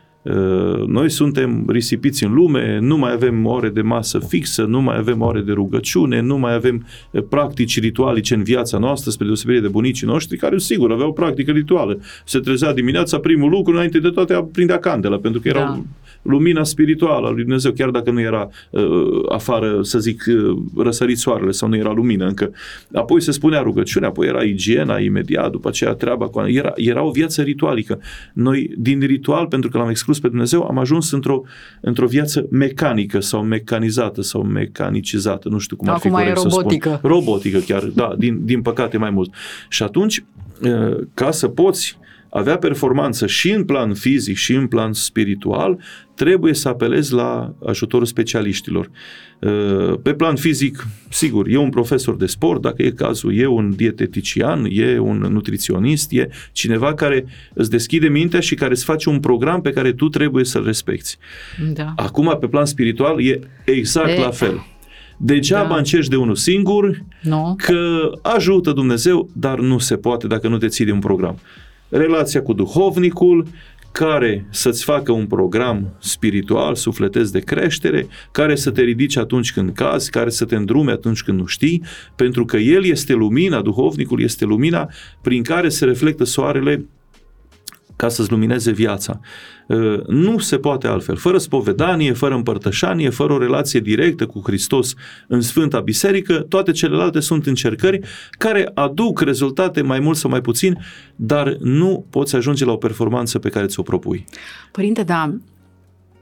Noi suntem risipiți în lume, nu mai avem ore de masă fixă, nu mai avem ore de rugăciune, nu mai avem uh, practici ritualice în viața noastră, spre deosebire de bunicii noștri, care, sigur, aveau o practică rituală. Se trezea dimineața, primul lucru, înainte de toate, prindea candela, pentru că erau da lumina spirituală a lui Dumnezeu, chiar dacă nu era uh, afară, să zic, uh, răsărit soarele sau nu era lumină încă. Apoi se spunea rugăciune, apoi era igiena imediat, după aceea treaba cu era, era o viață ritualică. Noi, din ritual, pentru că l-am exclus pe Dumnezeu, am ajuns într-o, într-o viață mecanică sau mecanizată sau mecanicizată, nu știu cum Acum ar fi corect e robotică. să spun. Robotică chiar, da, din, din păcate mai mult. Și atunci, uh, ca să poți avea performanță și în plan fizic și în plan spiritual, trebuie să apelezi la ajutorul specialiștilor. Uh, pe plan fizic, sigur, e un profesor de sport, dacă e cazul, e un dietetician, e un nutriționist, e cineva care îți deschide mintea și care îți face un program pe care tu trebuie să-l respecti. Da. Acum, pe plan spiritual, e exact e... la fel. Degeaba da. încerci de unul singur, no. că ajută Dumnezeu, dar nu se poate dacă nu te ții de un program relația cu duhovnicul, care să-ți facă un program spiritual, sufletesc de creștere, care să te ridice atunci când cazi, care să te îndrume atunci când nu știi, pentru că el este lumina, duhovnicul este lumina prin care se reflectă soarele ca să-ți lumineze viața. Ă, nu se poate altfel. Fără spovedanie, fără împărtășanie, fără o relație directă cu Hristos în Sfânta Biserică, toate celelalte sunt încercări care aduc rezultate mai mult sau mai puțin, dar nu poți ajunge la o performanță pe care ți-o propui. Părinte, da,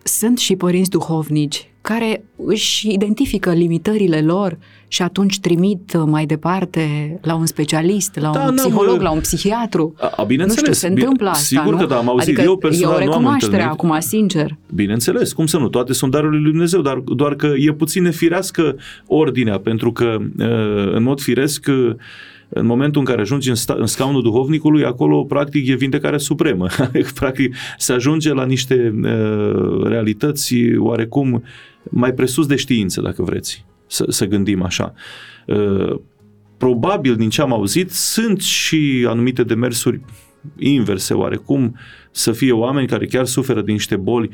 sunt și părinți duhovnici care își identifică limitările lor și atunci trimit mai departe la un specialist, la da, un psiholog, mă... la un psihiatru. A, a, bineînțeles. Nu știu, se întâmplă asta, Sigur nu? că da, am auzit. Adică eu personal e o recunoaștere nu am acum, sincer. Bineînțeles, cum să nu? Toate sunt darurile lui Dumnezeu, dar doar că e puțin nefirească ordinea, pentru că în mod firesc în momentul în care ajungi în, sta, în scaunul duhovnicului, acolo practic e vindecarea supremă. practic se ajunge la niște uh, realități oarecum mai presus de știință, dacă vreți, să, să gândim așa. Uh, probabil, din ce am auzit, sunt și anumite demersuri inverse oarecum, să fie oameni care chiar suferă din niște boli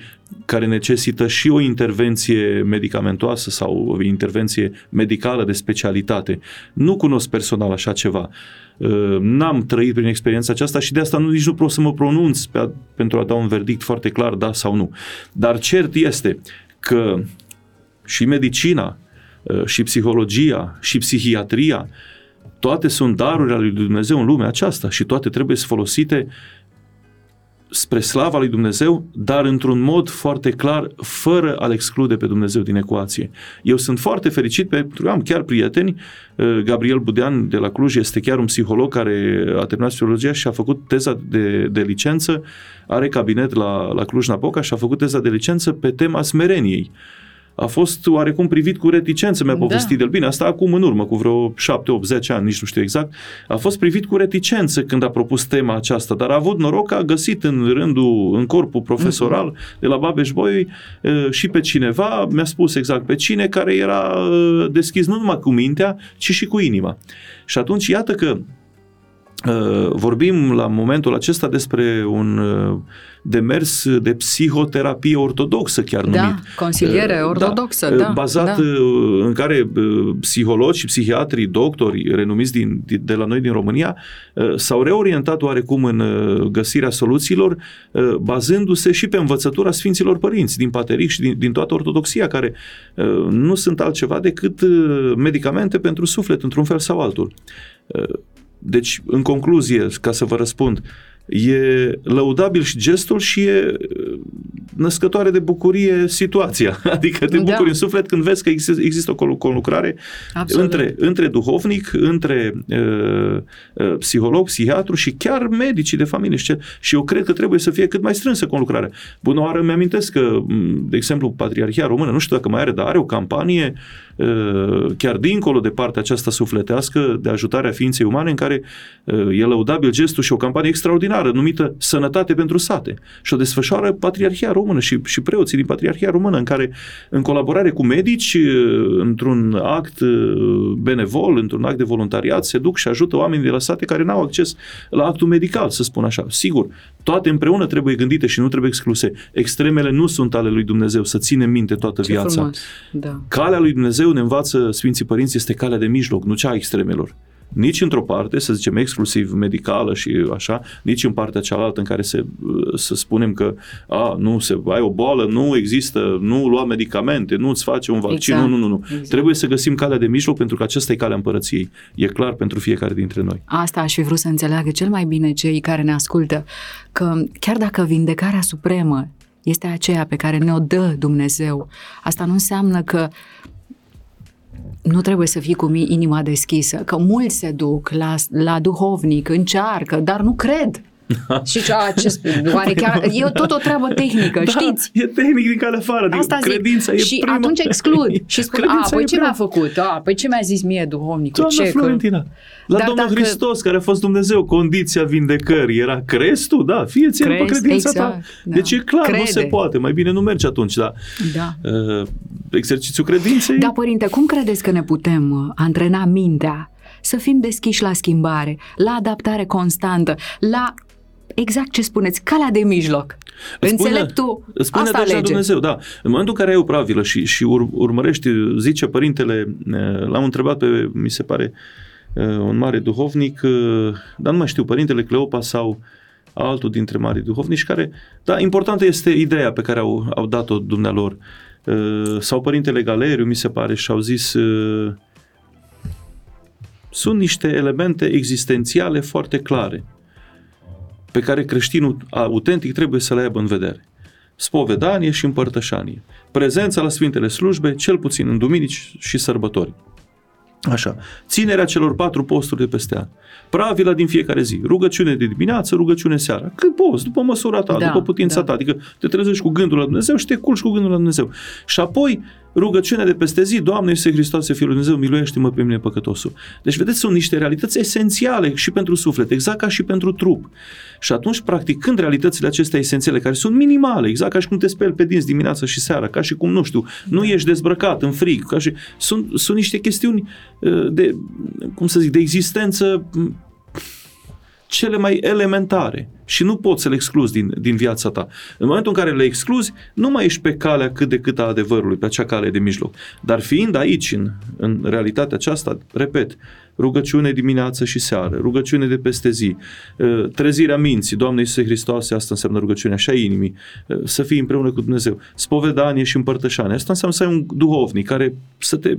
care necesită și o intervenție medicamentoasă sau o intervenție medicală de specialitate. Nu cunosc personal așa ceva. Uh, n-am trăit prin experiența aceasta și de asta nu, nici nu pot să mă pronunț pe a, pentru a da un verdict foarte clar, da sau nu. Dar cert este că și medicina, uh, și psihologia, și psihiatria, toate sunt daruri ale lui Dumnezeu în lumea aceasta și toate trebuie să folosite spre slava lui Dumnezeu, dar într-un mod foarte clar, fără a-L exclude pe Dumnezeu din ecuație. Eu sunt foarte fericit pentru că am chiar prieteni, uh, Gabriel Budean de la Cluj este chiar un psiholog care a terminat psihologia și a făcut teza de, de licență, are cabinet la, la Cluj-Napoca și a făcut teza de licență pe tema smereniei a fost oarecum privit cu reticență, mi-a povestit da. el. Bine, asta acum în urmă, cu vreo 7, 8, 10 ani, nici nu știu exact, a fost privit cu reticență când a propus tema aceasta, dar a avut noroc că a găsit în rândul, în corpul profesoral uh-huh. de la Babeș Boi și pe cineva, mi-a spus exact pe cine, care era deschis nu numai cu mintea, ci și cu inima. Și atunci, iată că vorbim la momentul acesta despre un demers de psihoterapie ortodoxă chiar da, numit. consiliere da, ortodoxă, da. Bazat da. în care psihologi și psihiatrii, doctori renumiți din, de la noi din România s-au reorientat oarecum în găsirea soluțiilor bazându-se și pe învățătura Sfinților Părinți din Pateric și din, din toată ortodoxia care nu sunt altceva decât medicamente pentru suflet într-un fel sau altul. Deci, în concluzie, ca să vă răspund, e lăudabil și gestul și e născătoare de bucurie situația. Adică te da. bucuri în suflet când vezi că există, există o conlucrare între, între duhovnic, între uh, uh, psiholog, psihiatru și chiar medicii de familie. Și eu cred că trebuie să fie cât mai strânsă conlucrare. Bună oară, mi-amintesc că, de exemplu, Patriarhia Română, nu știu dacă mai are, dar are o campanie uh, chiar dincolo de partea aceasta sufletească de ajutare a ființei umane în care uh, e lăudabil gestul și o campanie extraordinară numită Sănătate pentru sate. Și o desfășoară Patriarhia Română și, și preoții din Patriarhia Română, în care, în colaborare cu medici, într-un act benevol, într-un act de voluntariat, se duc și ajută oamenii de la sate care n-au acces la actul medical, să spun așa. Sigur, toate împreună trebuie gândite și nu trebuie excluse. Extremele nu sunt ale lui Dumnezeu, să ținem minte toată Ce viața. Da. Calea lui Dumnezeu, ne învață Sfinții Părinți, este calea de mijloc, nu cea a extremelor nici într-o parte, să zicem, exclusiv medicală și așa, nici în partea cealaltă în care se, să spunem că a, nu, se, ai o boală, nu există, nu lua medicamente, nu îți face un vaccin, exact. nu, nu, nu. Exact. Trebuie să găsim calea de mijloc pentru că aceasta e calea împărăției. E clar pentru fiecare dintre noi. Asta aș fi vrut să înțeleagă cel mai bine cei care ne ascultă, că chiar dacă vindecarea supremă este aceea pe care ne-o dă Dumnezeu, asta nu înseamnă că nu trebuie să fii cu inima deschisă, că mulți se duc la, la duhovnic, încearcă, dar nu cred. și ce, ce oare chiar, e tot o treabă tehnică, da, știți? e tehnic din calea afară, adică Asta credința zic. e Și prima. atunci exclud și spun, a, păi ce mi-a făcut? A, păi ce mi-a zis mie duhovnicul? Doamna ce, Florentina, că... la Dar Domnul dacă... Hristos, care a fost Dumnezeu, condiția vindecării era, crezi tu? Da, fie ți după credința exact, ta. Da. Deci e clar, Crede. nu se poate, mai bine nu mergi atunci, da. da. Uh, exercițiul credinței. Da, părinte, cum credeți că ne putem uh, antrena mintea să fim deschiși la schimbare, la adaptare constantă, la exact ce spuneți, calea de mijloc. Spune, Înțeleptul spune asta deja alege. Dumnezeu, da. În momentul în care ai o pravilă și, și ur, urmărești, zice părintele, l-am întrebat pe, mi se pare, un mare duhovnic, dar nu mai știu, părintele Cleopa sau altul dintre mari duhovnici care, da, importantă este ideea pe care au, au dat-o dumnealor. Sau părintele Galeriu, mi se pare, și au zis sunt niște elemente existențiale foarte clare pe care creștinul autentic trebuie să le aibă în vedere. Spovedanie și împărtășanie. Prezența la Sfintele Slujbe, cel puțin în duminici și sărbători. Așa. Ținerea celor patru posturi de peste an. Pravila din fiecare zi. Rugăciune de dimineață, rugăciune seara. Cât poți, după măsura ta, da, după putința da. ta. Adică te trezești cu gândul la Dumnezeu și te culci cu gândul la Dumnezeu. Și apoi rugăciunea de peste zi, Doamne Iisuse Hristoase, Fiul lui Dumnezeu, miluiește-mă pe mine păcătosul. Deci, vedeți, sunt niște realități esențiale și pentru suflet, exact ca și pentru trup. Și atunci, practicând realitățile acestea esențiale, care sunt minimale, exact ca și cum te speli pe dinți dimineața și seara, ca și cum, nu știu, nu da. ești dezbrăcat în frig, ca și, sunt, sunt niște chestiuni uh, de, cum să zic, de existență cele mai elementare și nu poți să le excluzi din, din viața ta. În momentul în care le excluzi, nu mai ești pe calea cât de cât a adevărului, pe acea cale de mijloc. Dar fiind aici, în, în realitatea aceasta, repet, rugăciune dimineață și seară, rugăciune de peste zi, ă, trezirea minții, Doamne Iisuse Hristoase, asta înseamnă rugăciunea și a inimii, ă, să fii împreună cu Dumnezeu, spovedanie și împărtășanie, asta înseamnă să ai un duhovnic care să te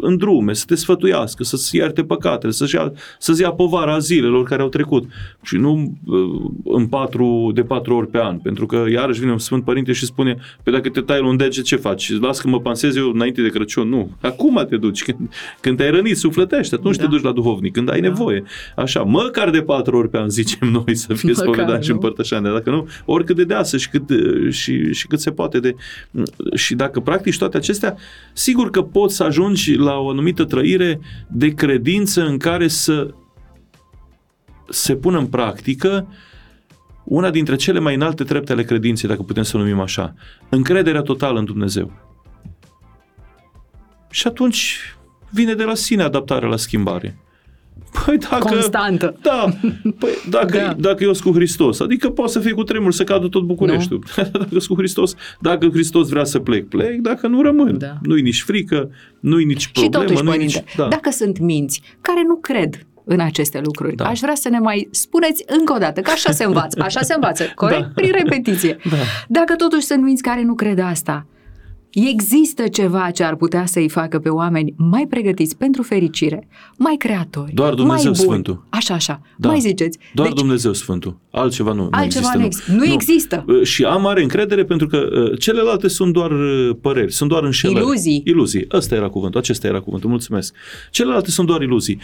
îndrume, să te sfătuiască, să-ți ierte păcatele, să-ți ia, să ia povara zilelor care au trecut și nu ă, în patru, de patru ori pe an, pentru că iarăși vine un Sfânt Părinte și spune, pe dacă te tai la un deget, ce faci? Las că mă pansez eu înainte de Crăciun. Nu, acum te duci, când, când te-ai rănit sufletește, atunci da. te duci la duhovnic, când ai da. nevoie. Așa, măcar de patru ori pe an zicem noi să fie spovedat și împărtășani, dacă nu, oricât de deasă și cât, și, și cât se poate de... Și dacă practici toate acestea, sigur că poți să ajungi la o anumită trăire de credință în care să se pună în practică una dintre cele mai înalte trepte ale credinței, dacă putem să o numim așa, încrederea totală în Dumnezeu. Și atunci vine de la sine adaptarea la schimbare. Păi dacă, Constantă. Da, păi dacă, da. dacă eu sunt cu Hristos, adică poate să fie cu tremur să cadă tot Bucureștiul. dacă sunt cu Hristos, dacă Hristos vrea să plec, plec, dacă nu rămân. Da. Nu-i nici frică, nu-i nici problemă. Și totuși, nu nici, da. dacă sunt minți care nu cred în aceste lucruri. Da. Aș vrea să ne mai spuneți încă o dată, că așa se învață, așa se învață, corect? Da. Prin repetiție. Da. Dacă totuși sunt minți care nu cred asta, Există ceva ce ar putea să-i facă pe oameni mai pregătiți pentru fericire, mai creatori, Doar Dumnezeu mai buni. Sfântul. Așa, așa. Da. Mai ziceți. Doar deci, Dumnezeu Sfântul. Altceva nu, altceva nu există. Nu, nu, nu există. Uh, și am mare încredere pentru că uh, celelalte sunt doar uh, păreri, sunt doar înșelări. Iluzii. Iluzii. Ăsta era cuvântul, acesta era cuvântul. Mulțumesc. Celelalte sunt doar iluzii.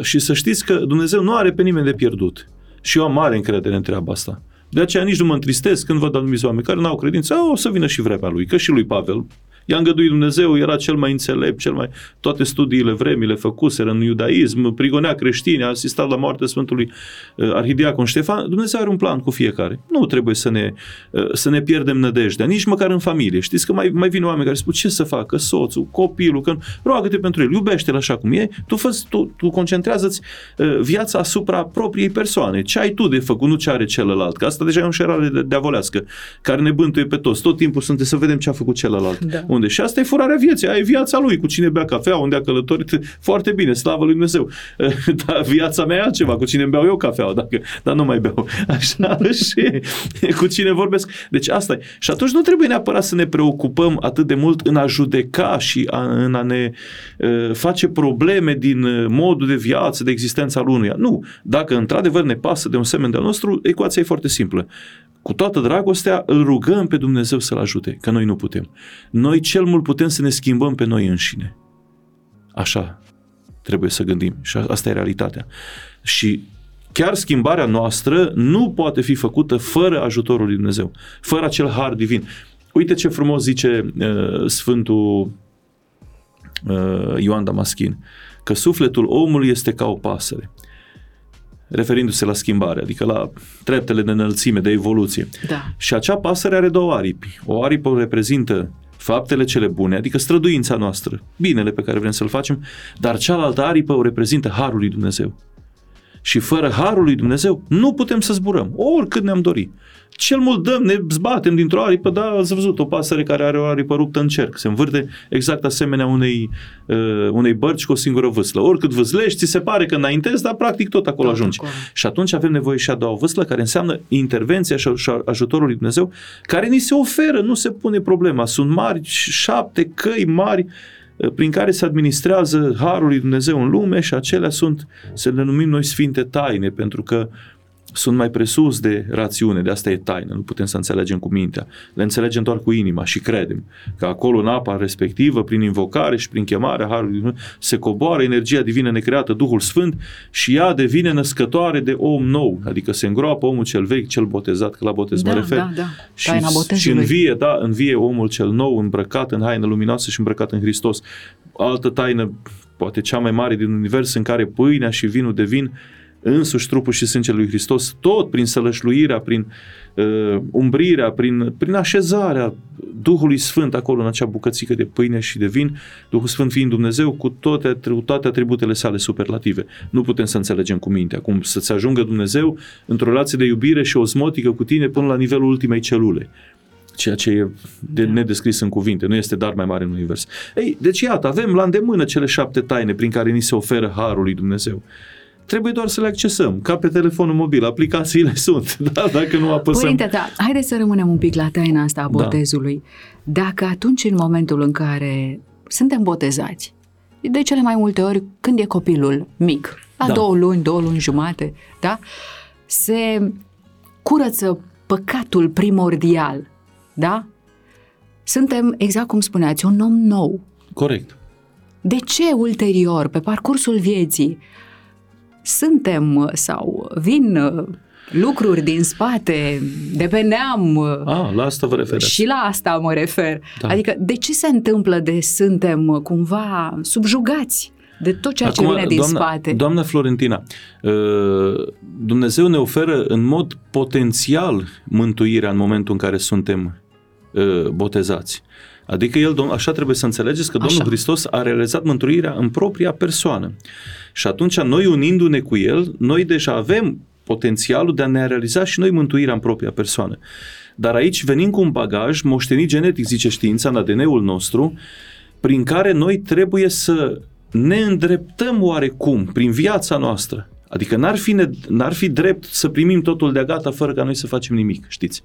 Și să știți că Dumnezeu nu are pe nimeni de pierdut. Și eu am mare încredere în treaba asta. De aceea nici nu mă întristez când văd anumiți oameni care n-au credință, o să vină și vremea lui, că și lui Pavel I-a îngăduit Dumnezeu, era cel mai înțelept, cel mai... Toate studiile vremile făcuseră în iudaism, prigonea creștini, a asistat la moartea Sfântului uh, Arhidiacon Ștefan. Dumnezeu are un plan cu fiecare. Nu trebuie să ne, uh, să ne pierdem nădejdea, nici măcar în familie. Știți că mai, mai vin oameni care spun ce să facă soțul, copilul, că roagă-te pentru el, iubește-l așa cum e, tu, fă, tu, tu concentrează-ți uh, viața asupra propriei persoane. Ce ai tu de făcut, nu ce are celălalt. Că asta deja e un șerare de, de avolească, care ne bântuie pe toți. Tot timpul suntem să vedem ce a făcut celălalt. Da unde. Și asta e furarea vieții, aia e viața lui, cu cine bea cafea, unde a călătorit, foarte bine, slavă lui Dumnezeu. Dar viața mea e altceva, cu cine beau eu cafea, dacă, dar nu mai beau. Așa și cu cine vorbesc. Deci asta e. Și atunci nu trebuie neapărat să ne preocupăm atât de mult în a judeca și a, în a ne uh, face probleme din modul de viață, de existența al unuia. Nu. Dacă într-adevăr ne pasă de un semen de-al nostru, ecuația e foarte simplă cu toată dragostea, îl rugăm pe Dumnezeu să-l ajute, că noi nu putem. Noi cel mult putem să ne schimbăm pe noi înșine. Așa trebuie să gândim și asta e realitatea. Și chiar schimbarea noastră nu poate fi făcută fără ajutorul lui Dumnezeu, fără acel har divin. Uite ce frumos zice uh, Sfântul uh, Ioan Damaschin, că sufletul omului este ca o pasăre referindu-se la schimbare, adică la treptele de înălțime, de evoluție. Da. Și acea pasăre are două aripi. O aripă reprezintă faptele cele bune, adică străduința noastră, binele pe care vrem să-l facem, dar cealaltă aripă o reprezintă Harul lui Dumnezeu. Și fără Harul lui Dumnezeu nu putem să zburăm, oricât ne-am dorit cel mult dăm, ne zbatem dintr-o aripă, da, ați văzut o pasăre care are o aripă ruptă în cerc, se învârte exact asemenea unei, uh, unei bărci cu o singură vâslă. Oricât vâzlești, ți se pare că înaintezi, dar practic tot acolo tot ajungi. Acolo. Și atunci avem nevoie și a doua vâslă, care înseamnă intervenția și ajutorul lui Dumnezeu, care ni se oferă, nu se pune problema. Sunt mari, șapte căi mari uh, prin care se administrează Harul lui Dumnezeu în lume și acelea sunt, să le numim noi Sfinte Taine, pentru că sunt mai presus de rațiune, de asta e taină, nu putem să înțelegem cu mintea. Le înțelegem doar cu inima și credem că acolo în apa respectivă, prin invocare și prin chemarea Harului Dumnezeu, se coboară energia divină necreată, Duhul Sfânt și ea devine născătoare de om nou, adică se îngroapă omul cel vechi, cel botezat, că la botez da, mă refer. Da, da. Și, și învie, da, învie omul cel nou, îmbrăcat în haină luminoasă și îmbrăcat în Hristos. Altă taină, poate cea mai mare din univers, în care pâinea și vinul devin însuși trupul și sângele lui Hristos, tot prin sălășluirea, prin uh, umbrirea, prin, prin așezarea Duhului Sfânt acolo în acea bucățică de pâine și de vin, Duhul Sfânt fiind Dumnezeu cu toate, toate atributele sale superlative. Nu putem să înțelegem cu mintea, cum să-ți ajungă Dumnezeu într-o relație de iubire și osmotică cu tine până la nivelul ultimei celule ceea ce e de da. nedescris în cuvinte, nu este dar mai mare în univers. Ei, deci iată, avem la îndemână cele șapte taine prin care ni se oferă Harul lui Dumnezeu. Trebuie doar să le accesăm, ca pe telefonul mobil. Aplicațiile sunt, da? dacă nu apăsăm... Părinte, da, haideți să rămânem un pic la taina asta a da. botezului. Da. Dacă atunci, în momentul în care suntem botezați, de cele mai multe ori când e copilul mic, la da. două luni, două luni jumate, da? Se curăță păcatul primordial, da? Suntem, exact cum spuneați, un om nou. Corect. De ce ulterior, pe parcursul vieții, suntem sau vin uh, lucruri din spate, de pe neam. uh, Ah, la asta vă referiți. Și la asta mă refer. Da. Adică de ce se întâmplă de suntem uh, cumva subjugați de tot ceea ce vine din doamna, spate? Doamna Florentina, uh, Dumnezeu ne oferă în mod potențial mântuirea în momentul în care suntem uh, botezați. Adică el, domn- așa trebuie să înțelegeți că Domnul Așa. Hristos a realizat mântuirea în propria persoană. Și atunci noi unindu-ne cu El, noi deja avem potențialul de a ne realiza și noi mântuirea în propria persoană. Dar aici venim cu un bagaj moștenit genetic, zice știința, în ADN-ul nostru, prin care noi trebuie să ne îndreptăm oarecum prin viața noastră. Adică n-ar fi, ne, n-ar fi drept să primim totul de gata fără ca noi să facem nimic, știți?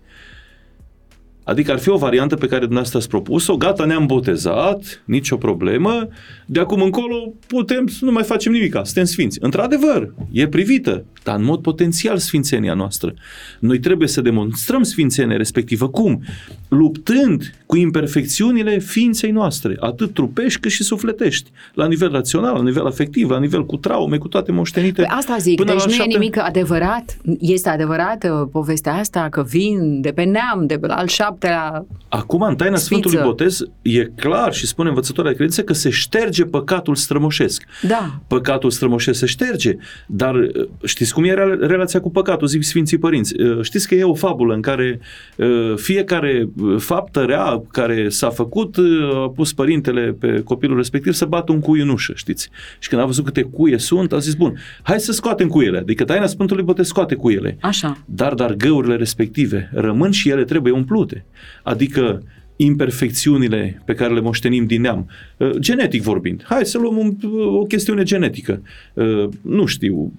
Adică ar fi o variantă pe care dumneavoastră ați propus-o, gata, ne-am botezat, nicio problemă, de acum încolo putem să nu mai facem nimic, suntem sfinți. Într-adevăr, e privită, dar în mod potențial sfințenia noastră. Noi trebuie să demonstrăm sfințenia respectivă. Cum? Luptând cu imperfecțiunile ființei noastre, atât trupești cât și sufletești, la nivel rațional, la nivel afectiv, la nivel cu traume, cu toate moștenite. Păi asta zic, până deci la nu e șapte- nimic adevărat, este adevărată povestea asta că vin de pe neam, de pe la al șaptelea, Acum, în taina Sfiță. Sfântului Botez, e clar și spune învățătoarea de credință că se șterge păcatul strămoșesc. da, Păcatul strămoșesc se șterge, dar uh, știți cum e rela- relația cu păcatul, zic Sfinții Părinți. Uh, Știți că e o fabulă în care uh, fiecare uh, faptă rea care s-a făcut uh, a pus părintele pe copilul respectiv să bată un cui în ușă, știți? Și când a văzut câte cuie sunt, a zis, bun, hai să scoatem cuiele. Adică taina Sfântului Botez scoate cuiele. așa. Dar, dar găurile respective rămân și ele trebuie umplute. Adică imperfecțiunile pe care le moștenim din neam, uh, genetic vorbind. Hai să luăm un, o chestiune genetică. Uh, Nu știu,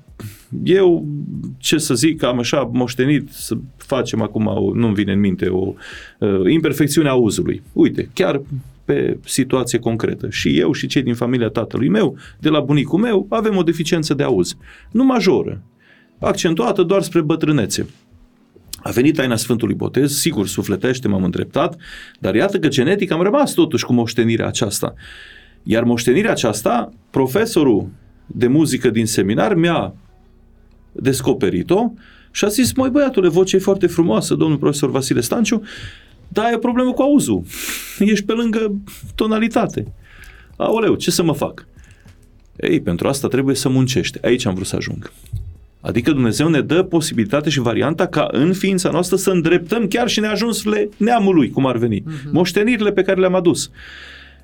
eu, ce să zic, am așa moștenit să facem acum, o- nu-mi vine în minte, o uh, imperfecțiune a auzului. Uite, chiar pe situație concretă. Și eu și cei din familia tatălui meu, de la bunicul meu, avem o deficiență de auz. Nu majoră, accentuată doar spre bătrânețe. A venit taina Sfântului Botez, sigur, sufletește, m-am îndreptat, dar iată că genetic am rămas totuși cu moștenirea aceasta. Iar moștenirea aceasta, profesorul de muzică din seminar mi-a descoperit-o și a zis, măi băiatule, vocea e foarte frumoasă, domnul profesor Vasile Stanciu, dar ai o problemă cu auzul. Ești pe lângă tonalitate. Aoleu, ce să mă fac? Ei, pentru asta trebuie să muncești. Aici am vrut să ajung. Adică Dumnezeu ne dă posibilitatea și varianta ca în ființa noastră să îndreptăm chiar și neajunsurile neamului, cum ar veni. Uh-huh. Moștenirile pe care le-am adus.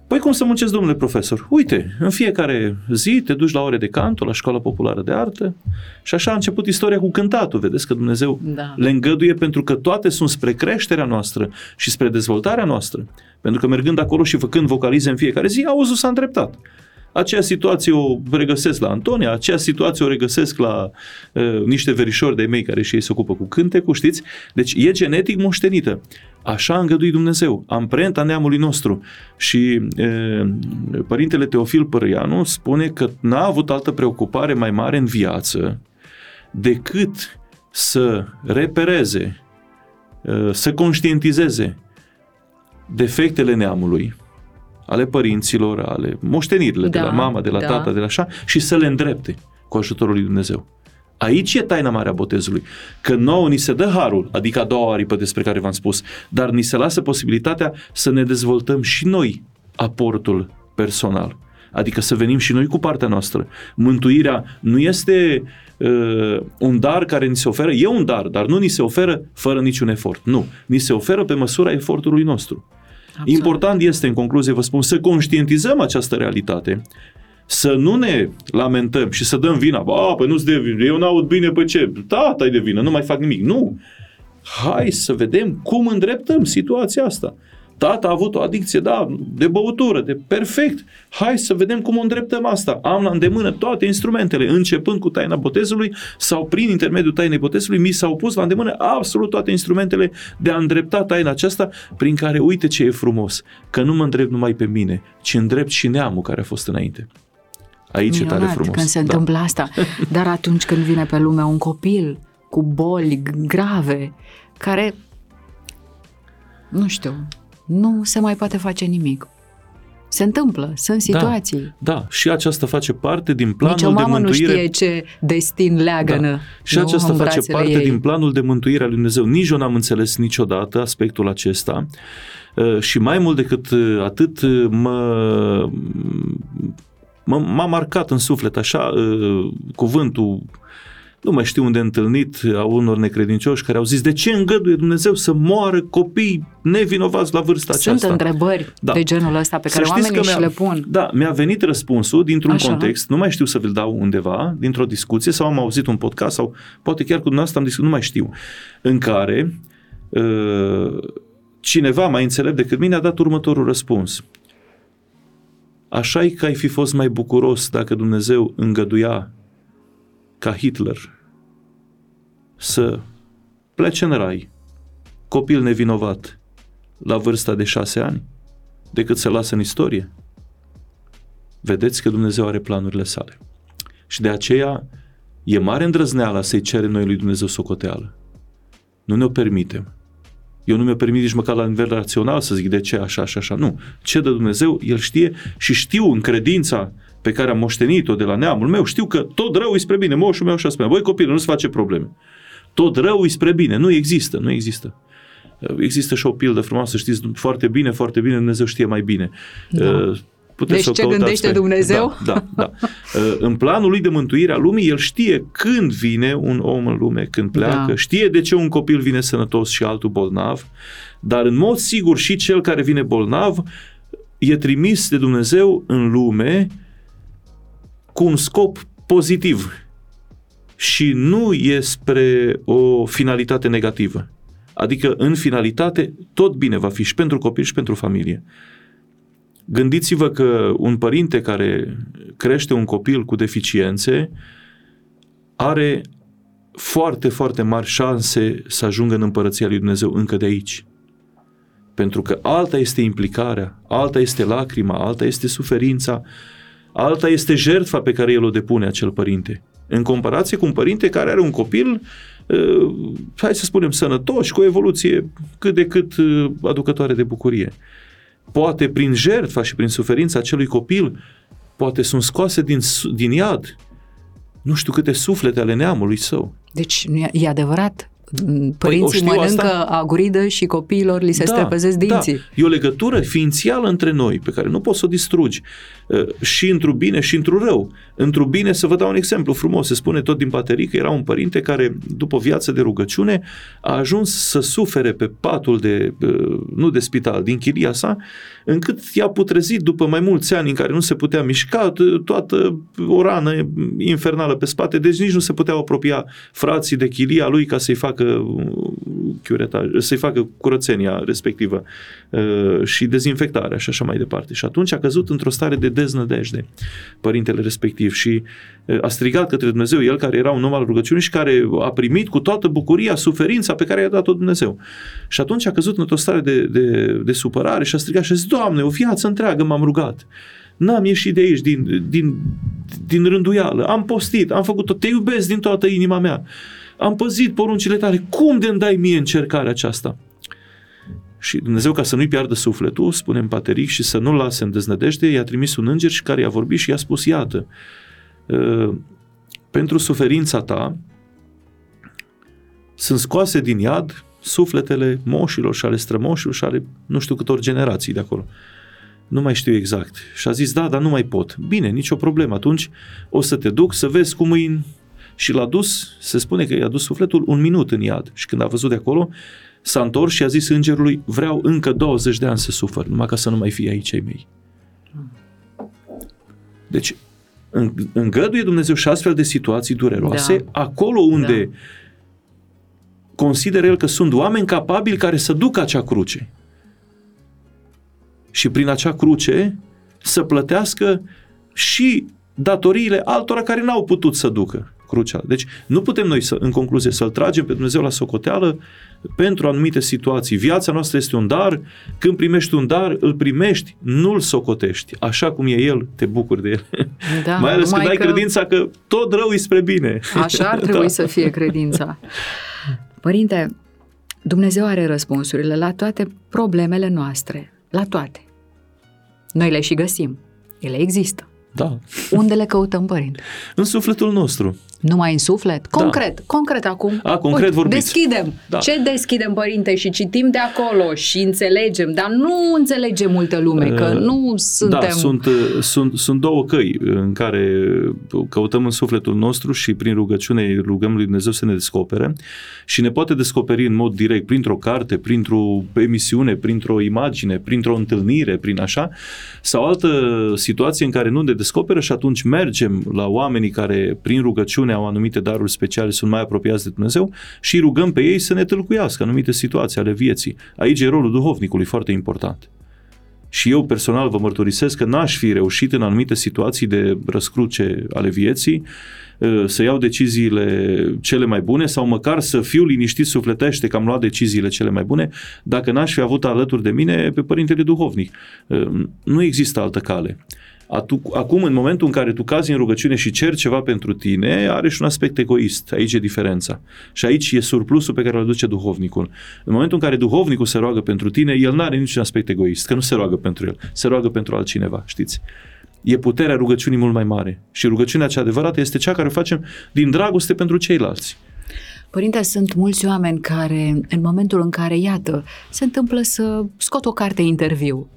Păi cum să muncesc, domnule profesor? Uite, în fiecare zi te duci la ore de canto, la școala populară de artă și așa a început istoria cu cântatul. Vedeți că Dumnezeu Da. le îngăduie pentru că toate sunt spre creșterea noastră și spre dezvoltarea noastră. Pentru că mergând acolo și făcând vocalize în fiecare zi, auzul s-a îndreptat. Aceea situație o regăsesc la Antonia, aceea situație o regăsesc la uh, niște verișori de mei care și ei se ocupă cu cântecul, știți? Deci e genetic moștenită. Așa a îngăduit Dumnezeu, amprenta neamului nostru. Și uh, părintele Teofil Părăianu spune că n-a avut altă preocupare mai mare în viață decât să repereze, uh, să conștientizeze defectele neamului, ale părinților, ale moștenirile de Da, la mama, de la da. tata, de la așa, și să le îndrepte cu ajutorul lui Dumnezeu. Aici e taina mare a botezului. Că nouă ni se dă harul, adică a doua aripă despre care v-am spus, dar ni se lasă posibilitatea să ne dezvoltăm și noi aportul personal. Adică să venim și noi cu partea noastră. Mântuirea nu este uh, un dar care ni se oferă, e un dar, dar nu ni se oferă fără niciun efort. Nu. Ni se oferă pe măsura efortului nostru. Absolut. Important este, în concluzie, vă spun, să conștientizăm această realitate, să nu ne lamentăm și să dăm vina. Ba, păi nu-ți de vină, eu n-aud bine, pe ce? Tata e de vină, nu mai fac nimic. Nu! Hai să vedem cum îndreptăm situația asta. Tata a avut o adicție, da, de băutură, de perfect. Hai să vedem cum o îndreptăm asta. Am la îndemână toate instrumentele, începând cu taina botezului sau prin intermediul tainei botezului, mi s-au pus la îndemână absolut toate instrumentele de a îndrepta taina aceasta, prin care uite ce e frumos, că nu mă îndrept numai pe mine, ci îndrept și neamul care a fost înainte. Aici e tare Minunat frumos. când se da. întâmplă asta. Dar atunci când vine pe lume un copil cu cu boli grave, care, nu știu, nu se mai poate face nimic. Se întâmplă, sunt situații. Da, da, și aceasta face parte din planul Nici o mamă de mântuire. nu știe ce destin leagănă. Da. Și nu, aceasta în face brațele parte ei. din planul de mântuire al lui Dumnezeu. Nici eu n-am înțeles niciodată aspectul acesta Uh, și mai mult decât uh, atât uh, mă, mă, m-a marcat în suflet așa uh, cuvântul nu mai știu unde întâlnit a unor necredincioși care au zis de ce îngăduie Dumnezeu să moară copii nevinovați la vârsta Sunt aceasta. întrebări Da. de genul ăsta pe care Să știți oamenii că și mi-a- le pun. Da, mi-a venit răspunsul dintr-un Așa. context, nu mai știu să vi-l dau undeva, dintr-o discuție sau am auzit un podcast sau poate chiar cu dumneavoastră am discutat, nu mai știu, în care uh, cineva mai înțelept decât mine a dat următorul răspuns. așa e că ai fi fost mai bucuros dacă Dumnezeu îngăduia ca Hitler să plece în rai, copil nevinovat, la vârsta de șase ani, decât să lasă în istorie. Vedeți că Dumnezeu are planurile sale. Și de aceea e mare îndrăzneala să-i cere noi lui Dumnezeu socoteală. Nu ne-o permitem. Eu nu mi-o permit nici măcar la nivel rațional să zic de ce așa și așa. Nu. Ce de Dumnezeu, El știe și știu în credința pe care am moștenit-o de la neamul meu, știu că tot rău îi spre bine. Moșul meu așa spune. Voi copilul, nu-ți face probleme. Tot rău îi spre bine. Nu există, nu există. Există și o pildă frumoasă, știți foarte bine, foarte bine, Dumnezeu știe mai bine. Da. Puteți Deci să o ce căutați gândește pe- Dumnezeu? Da, da, da. În planul lui de mântuire a lumii, el știe când vine un om în lume, când pleacă, Da. știe de ce un copil vine sănătos și altul bolnav, dar în mod sigur și cel care vine bolnav e trimis de Dumnezeu în lume cu un scop pozitiv și nu e spre o finalitate negativă. Adică, în finalitate, tot bine va fi și pentru copil și pentru familie. Gândiți-vă că un părinte care crește un copil cu deficiențe are foarte, foarte mari șanse să ajungă în împărăția lui Dumnezeu încă de aici. Pentru că alta este implicarea, alta este lacrima, alta este suferința, alta este jertfa pe care el o depune acel părinte. În comparație cu un părinte care are un copil, uh, hai să spunem, sănătos și cu o evoluție cât de cât uh, aducătoare de bucurie. Poate prin jertfa și prin suferința acelui copil, poate sunt scoase din, su- din iad nu știu câte suflete ale neamului său. Deci nu e, e adevărat. Părinții știu mănâncă asta. aguridă și copiilor li se da, strepezesc dinții. Da. E o legătură ființială între noi pe care nu poți să o distrugi. Uh, Și într-un bine și într-un rău. Într-un bine, să vă dau un exemplu frumos, se spune tot din paterii că era un părinte care, după o viață de rugăciune, a ajuns să sufere pe patul de, uh, nu de spital, din chiria sa, încât i-a putrezit după mai mulți ani în care nu se putea mișca, t- toată o rană infernală pe spate, deci nici nu se puteau apropia frații de chilia lui ca să-i facă uh, chiuretaj, să-i facă curățenia respectivă uh, și dezinfectarea și așa mai departe. Și atunci a căzut într-o stare de deznădejde părintele respectiv și uh, a strigat către Dumnezeu, el care era un om al rugăciunii și care a primit cu toată bucuria suferința pe care i-a dat-o Dumnezeu. Și atunci a căzut într-o stare de, de, de supărare și a strigat și a zis, Doamne, o viață întreagă m-am rugat. N-am ieșit de aici din, din, din rânduială, am postit, am făcut tot, te iubesc din toată inima mea, am păzit poruncile tale, cum de îmi dai mie încercarea aceasta? Și Dumnezeu, ca să nu-i piardă sufletul, spune în pateric și să nu-l lase în deznădejde, i-a trimis un înger și care i-a vorbit și i-a spus, iată, uh, pentru suferința ta sunt scoase din iad sufletele moșilor și ale strămoșilor și ale nu știu câtor generații de acolo. Nu mai știu exact. Și a zis, da, dar nu mai pot. Bine, nicio problemă. Atunci o să te duc să vezi cum îi... Și l-a dus, se spune că i-a dus sufletul un minut în iad. Și când a văzut de acolo, s-a întors și a zis îngerului, vreau încă 20 de ani să sufăr, numai ca să nu mai fie aici ai mei. Deci, în- îngăduie Dumnezeu și astfel de situații dureroase, Da. acolo unde consideră el că sunt oameni capabili care să ducă acea cruce. Și prin acea cruce să plătească și datoriile altora care n-au putut să ducă. Crucial. Deci nu putem noi, să, în concluzie, să-L tragem pe Dumnezeu la socoteală pentru anumite situații. Viața noastră este un dar, când primești un dar, îl primești, nu-l socotești. Așa cum e El, te bucuri de El. Da, Mai ales când ai că... credința că tot rău e spre bine. Așa ar trebui da. să fie credința. Părinte, Dumnezeu are răspunsurile la toate problemele noastre, la toate. Noi le și găsim. Ele există. Da. Unde le căutăm, părinte? În sufletul nostru. Numai în suflet? Concret, da. concret acum. A, concret Uite, vorbiți. Deschidem. Da. Ce deschidem, părinte, și citim de acolo și înțelegem, dar nu înțelege multă lume, că uh, nu suntem... Da, sunt, uh, sunt, sunt două căi în care căutăm în sufletul nostru și prin rugăciune rugăm lui Dumnezeu să ne descopere și ne poate descoperi în mod direct printr-o carte, printr-o emisiune, printr-o imagine, printr-o întâlnire, prin așa, sau altă situație în care nu ne descoperă și atunci mergem la oamenii care prin rugăciune rugăciune au anumite daruri speciale, sunt mai apropiați de Dumnezeu și rugăm pe ei să ne tâlcuiască anumite situații ale vieții. Aici e rolul duhovnicului foarte important. Și eu personal vă mărturisesc că n-aș fi reușit în anumite situații de răscruce ale vieții ă, să iau deciziile cele mai bune sau măcar să fiu liniștit sufletește că am luat deciziile cele mai bune dacă n-aș fi avut alături de mine pe Părintele Duhovnic. Ă, nu există altă cale. Acum, în momentul în care tu cazi în rugăciune și ceri ceva pentru tine, are și un aspect egoist. Aici e diferența. Și aici e surplusul pe care îl aduce duhovnicul. În momentul în care duhovnicul se roagă pentru tine, el nu are niciun aspect egoist, că nu se roagă pentru el, se roagă pentru altcineva, știți? E puterea rugăciunii mult mai mare. Și rugăciunea cea adevărată este cea care o facem din dragoste pentru ceilalți. Părinte, sunt mulți oameni care, în momentul în care, iată, se întâmplă să scot o carte interviu,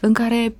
în care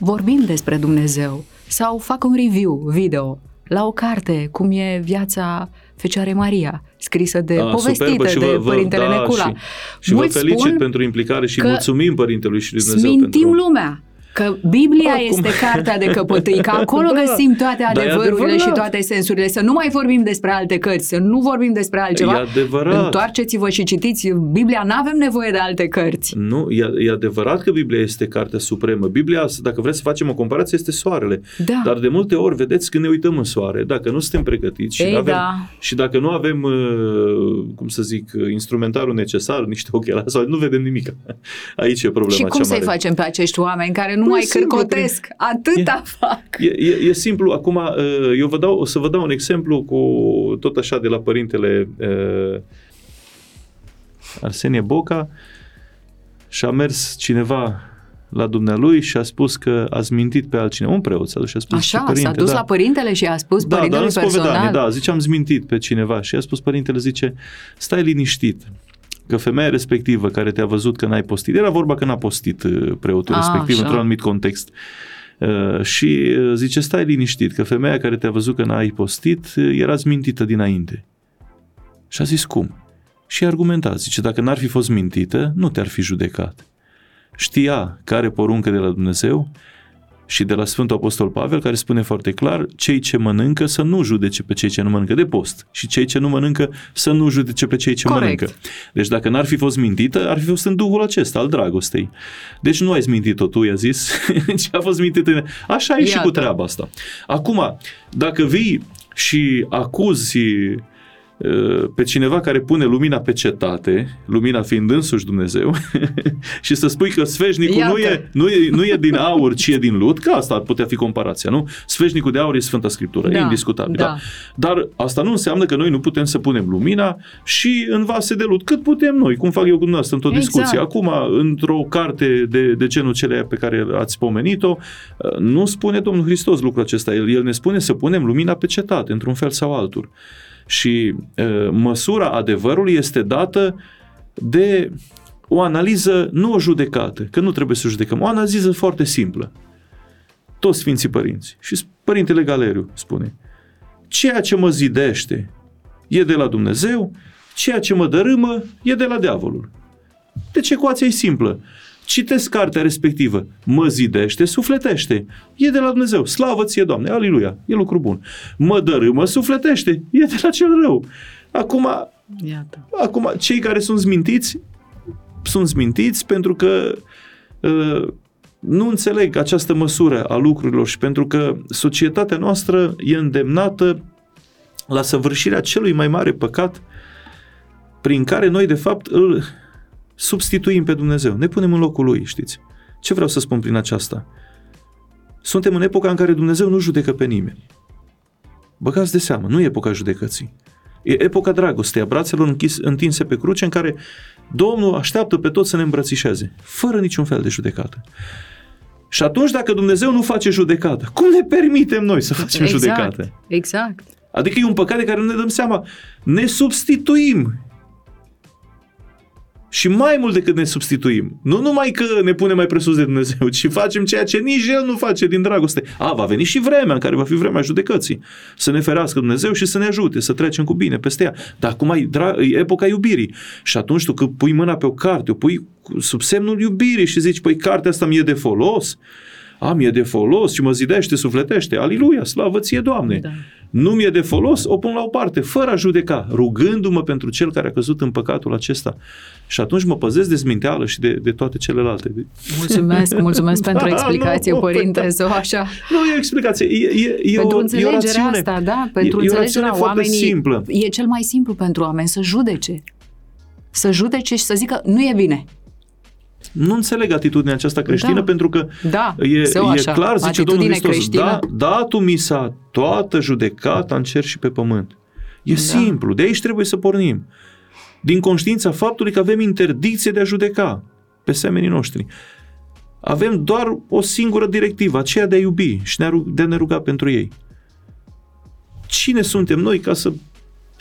vorbim despre Dumnezeu sau fac un review video la o carte, cum e viața Fecioare Maria, scrisă de, A, ah, povestită de vă, Părintele da, Necula. Și, și vă felicit pentru implicare și mulțumim Părintelui și lui Dumnezeu Smintim pentru... lumea Că Biblia Acum. este cartea de căpătâi, că acolo da, găsim toate adevărurile și toate sensurile. Să nu mai vorbim despre alte cărți, să nu vorbim despre altceva. E adevărat. Întoarceți-vă și citiți Biblia, nu avem nevoie de alte cărți. Nu, e, e adevărat că Biblia este cartea supremă. Biblia, dacă vreți să facem o comparație, este soarele. Da. Dar de multe ori, vedeți, când ne uităm în soare, dacă nu suntem pregătiți și, Ei, avem, da. și dacă nu avem, uh, cum să zic, instrumentarul necesar, niște ochelari, sau nu vedem nimic. Aici e problema Și cum să-i mare. facem pe acești oameni care nu păi mai cârcote vorbesc, atâta e, fac. E, e, e simplu, acum uh, eu vă dau, o să vă dau un exemplu cu tot așa de la părintele uh, Arsenie Boca și a mers cineva la dumnealui și a spus că ați mintit pe altcineva. Un preot s-a dus și a spus Așa, părinte, s-a dus da. la părintele și a spus da, părintele da, personal. Da, zice am zmintit pe cineva și a spus părintele, zice, stai liniștit că femeia respectivă care te-a văzut că n-ai postit, era vorba că n-a postit uh, preotul a, ah, respectiv așa. într-un anumit context. Uh, și uh, zice, stai liniștit, că femeia care te-a văzut că n-ai postit era mintită dinainte. Și a zis, cum? Și a argumentat, zice, dacă n-ar fi fost mintită, nu te-ar fi judecat. Știa care poruncă de la Dumnezeu și de la Sfântul Apostol Pavel, care spune foarte clar, cei ce mănâncă să nu judece pe cei ce nu mănâncă de post și cei ce nu mănâncă să nu judece pe cei ce Corect. mănâncă. Deci dacă n-ar fi fost mintită, ar fi fost în duhul acesta, al dragostei. Deci nu ai mintit-o tu, i-a zis, ci a fost mintită. Așa e Iată. și cu treaba asta. Acum, dacă vii și acuzi Uh, pe cineva care pune lumina pe cetate, lumina fiind însuși Dumnezeu, și să spui că sfeșnicul nu e, nu, e, nu e din aur, ci e din lut, că asta ar putea fi comparația, nu? Sfeșnicul de aur e Sfânta Scriptură, da, e indiscutabil. Da. Da. Dar asta nu înseamnă că noi nu putem să punem lumina și în vase de lut, cât putem noi, cum fac eu cu dumneavoastră într-o exact. discuție. Acum, într-o carte de, de genul cele pe care ați pomenit-o, uh, nu spune Domnul Hristos lucrul acesta. El, el ne spune să punem lumina pe cetate, într-un fel sau altul. Și uh, măsura adevărului este dată de o analiză, nu o judecată, că nu trebuie să judecăm, o analiză foarte simplă. Toți Sfinții Părinți. Și Părintele Galeriu spune, ceea ce mă zidește e de la Dumnezeu, ceea ce mă dărâmă e de la diavolul. Deci ecuația e simplă citesc cartea respectivă, mă zidește, sufletește. E de la Dumnezeu. Slavă ție, Doamne, aleluia, e lucru bun. Mă dărâmă, sufletește, e de la cel rău. Acum, Iată. acum cei care sunt zmintiți, sunt zmintiți pentru că uh, nu înțeleg această măsură a lucrurilor și pentru că societatea noastră e îndemnată la săvârșirea celui mai mare păcat prin care noi, de fapt, îl substituim pe Dumnezeu. Ne punem în locul lui, știți? Ce vreau să spun prin aceasta? Suntem în epoca în care Dumnezeu nu judecă pe nimeni. Băgați de seamă, nu e epoca judecății. E epoca dragostei, a brațelor închis, întinse pe cruce, în care Domnul așteaptă pe toți să ne îmbrățișeze, fără niciun fel de judecată. Și atunci, dacă Dumnezeu nu face judecată, cum ne permitem noi să facem exact, judecată? Exact. Adică e un păcat de care nu ne dăm seama. Ne substituim și mai mult decât ne substituim. Nu numai că ne punem mai presus de Dumnezeu, ci facem ceea ce nici El nu face din dragoste. A, va veni și vremea în care va fi vremea judecății. Să ne ferească Dumnezeu și să ne ajute, să trecem cu bine peste ea. Dar acum e, dra- e epoca iubirii. Și atunci tu când pui mâna pe o carte, o pui sub semnul iubirii și zici, păi cartea asta mi-e de folos, a, mi-e de folos și mă zidește, sufletește. Aliluia, slavă ție, Doamne! Da nu mi-e de folos, o pun la o parte, fără a judeca, rugându-mă pentru cel care a căzut în păcatul acesta. Și atunci mă păzesc de zminteală și de, de toate celelalte. Mulțumesc, mulțumesc pentru da, explicație, nu, părinte, sau așa. Nu, e o explicație, e, e, e pentru o, înțelegerea e o rațiune, asta, da, pentru e, înțelegerea e o oamenii, simplă. E cel mai simplu pentru oameni să judece. Să judece și să zică, nu e bine. Nu înțeleg atitudinea aceasta creștină da. pentru că da, e, e așa. clar, zice Atitudine Domnul Hristos, creștină. da, da tu misa toată judecata în cer și pe pământ. E da. simplu, de aici trebuie să pornim. Din conștiința faptului că avem interdicție de a judeca pe semenii noștri. Avem doar o singură directivă, aceea de a iubi și de a ne ruga pentru ei. Cine suntem noi ca să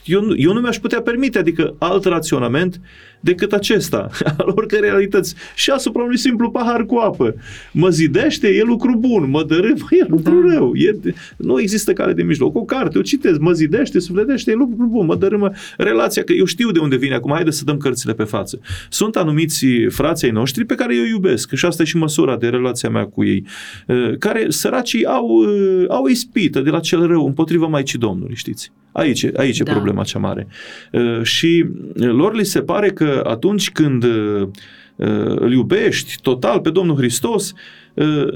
eu, nu, eu nu mi-aș putea permite, adică alt raționament decât acesta, al oricărei realități. Și asupra unui simplu pahar cu apă. Mă zidește, e lucru bun, mă dărâmă, e lucru da. rău. E, nu există cale de mijloc. O carte, o citesc, mă zidește, sufletește, e lucru bun, mă dărâmă relația, că eu știu de unde vine acum, haide să dăm cărțile pe față. Sunt anumiți frații noștri pe care eu iubesc și asta e și măsura de relația mea cu ei, uh, care săracii au, uh, au ispită de la cel rău împotriva Maicii Domnului, știți? Aici, aici da. e problema cea mare. Uh, și lor li se pare că atunci când uh, îl iubești total pe Domnul Hristos, uh,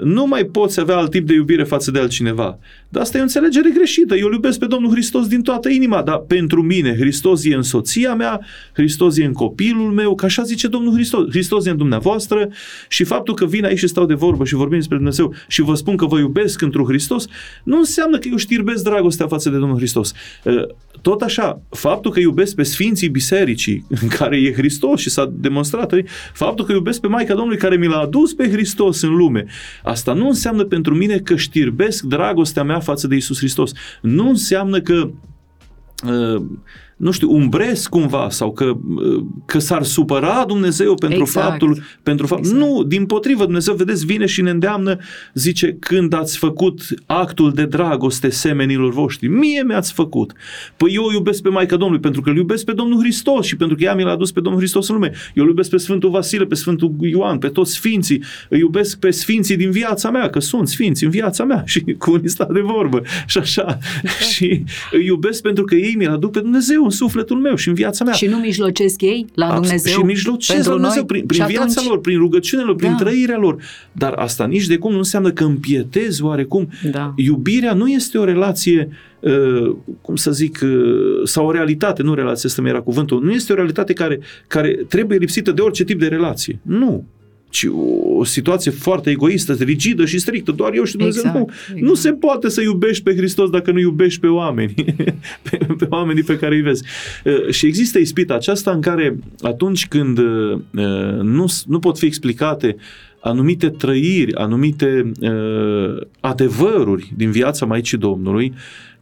nu mai poți avea alt tip de iubire față de altcineva. Dar asta e o înțelegere greșită. Eu îl iubesc pe Domnul Hristos din toată inima, dar pentru mine Hristos e în soția mea, Hristos e în copilul meu, că așa zice Domnul Hristos. Hristos e în dumneavoastră și faptul că vin aici și stau de vorbă și vorbim despre Dumnezeu și vă spun că vă iubesc într-un Hristos, nu înseamnă că eu știrbesc dragostea față de Domnul Hristos. Uh, tot așa, faptul că iubesc pe Sfinții Bisericii, în care e Hristos și s-a demonstrat, faptul că iubesc pe Maica Domnului care mi l-a adus pe Hristos în lume, asta nu înseamnă pentru mine că știrbesc dragostea mea față de Isus Hristos. Nu înseamnă că uh, nu știu, umbresc cumva sau că, că s-ar supăra Dumnezeu pentru exact. faptul... Pentru fapt, exact. Nu, din potrivă, Dumnezeu, vedeți, vine și ne îndeamnă, zice, când ați făcut actul de dragoste semenilor voștri, mie mi-ați făcut. Păi eu iubesc pe Maica Domnului pentru că îl iubesc pe Domnul Hristos și pentru că ea mi l-a adus pe Domnul Hristos în lume. Eu îl iubesc pe Sfântul Vasile, pe Sfântul Ioan, pe toți sfinții. Îi iubesc pe sfinții din viața mea, că sunt sfinți în viața mea și cu unii sta de vorbă și așa. Exact. și îi iubesc pentru că ei mi-l aduc pe Dumnezeu în sufletul meu și în viața mea. Și nu mijlocesc ei la Dumnezeu? Și mijlocesc la Dumnezeu prin, prin viața atunci... lor, prin rugăciunile lor, prin da. trăirea lor. Dar asta nici de cum nu înseamnă că împietez oarecum. Da. Iubirea nu este o relație Uh, cum să zic, uh, sau o realitate, nu relație, asta mi era cuvântul, nu este o realitate care, care trebuie lipsită de orice tip de relație. Nu ci o situație foarte egoistă, rigidă și strictă. Doar eu și Dumnezeu. Exact, nu, exact. nu se poate să iubești pe Hristos dacă nu iubești pe oameni, pe, pe oamenii pe care îi vezi. Uh, și există ispita aceasta în care atunci când uh, nu, nu pot fi explicate anumite trăiri, anumite uh, adevăruri din viața Maicii Domnului,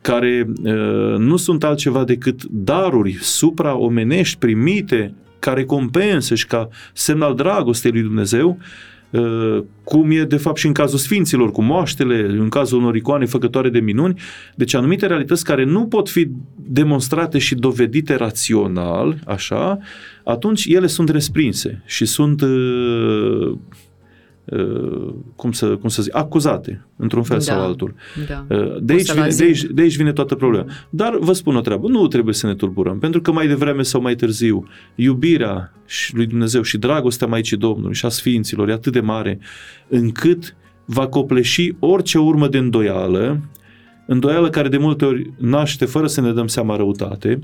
care uh, nu sunt altceva decât daruri supraomenești primite ca recompensă și ca semn al dragostei lui Dumnezeu, uh, cum e de fapt și în cazul sfinților, cu moaștele, în cazul unor icoane făcătoare de minuni, deci anumite realități care nu pot fi demonstrate și dovedite rațional, așa, atunci ele sunt resprinse și sunt uh, Uh, cum să, cum să zic, acuzate, într-un fel da, sau altul. Da. Uh, de, aici vine, de, aici, de aici vine toată problema. Dar vă spun o treabă, nu trebuie să ne tulburăm, pentru că mai devreme sau mai târziu, iubirea lui Dumnezeu și dragostea Maicii Domnului și a Sfinților e atât de mare, încât va copleși orice urmă de îndoială îndoială care de multe ori naște fără să ne dăm seama răutate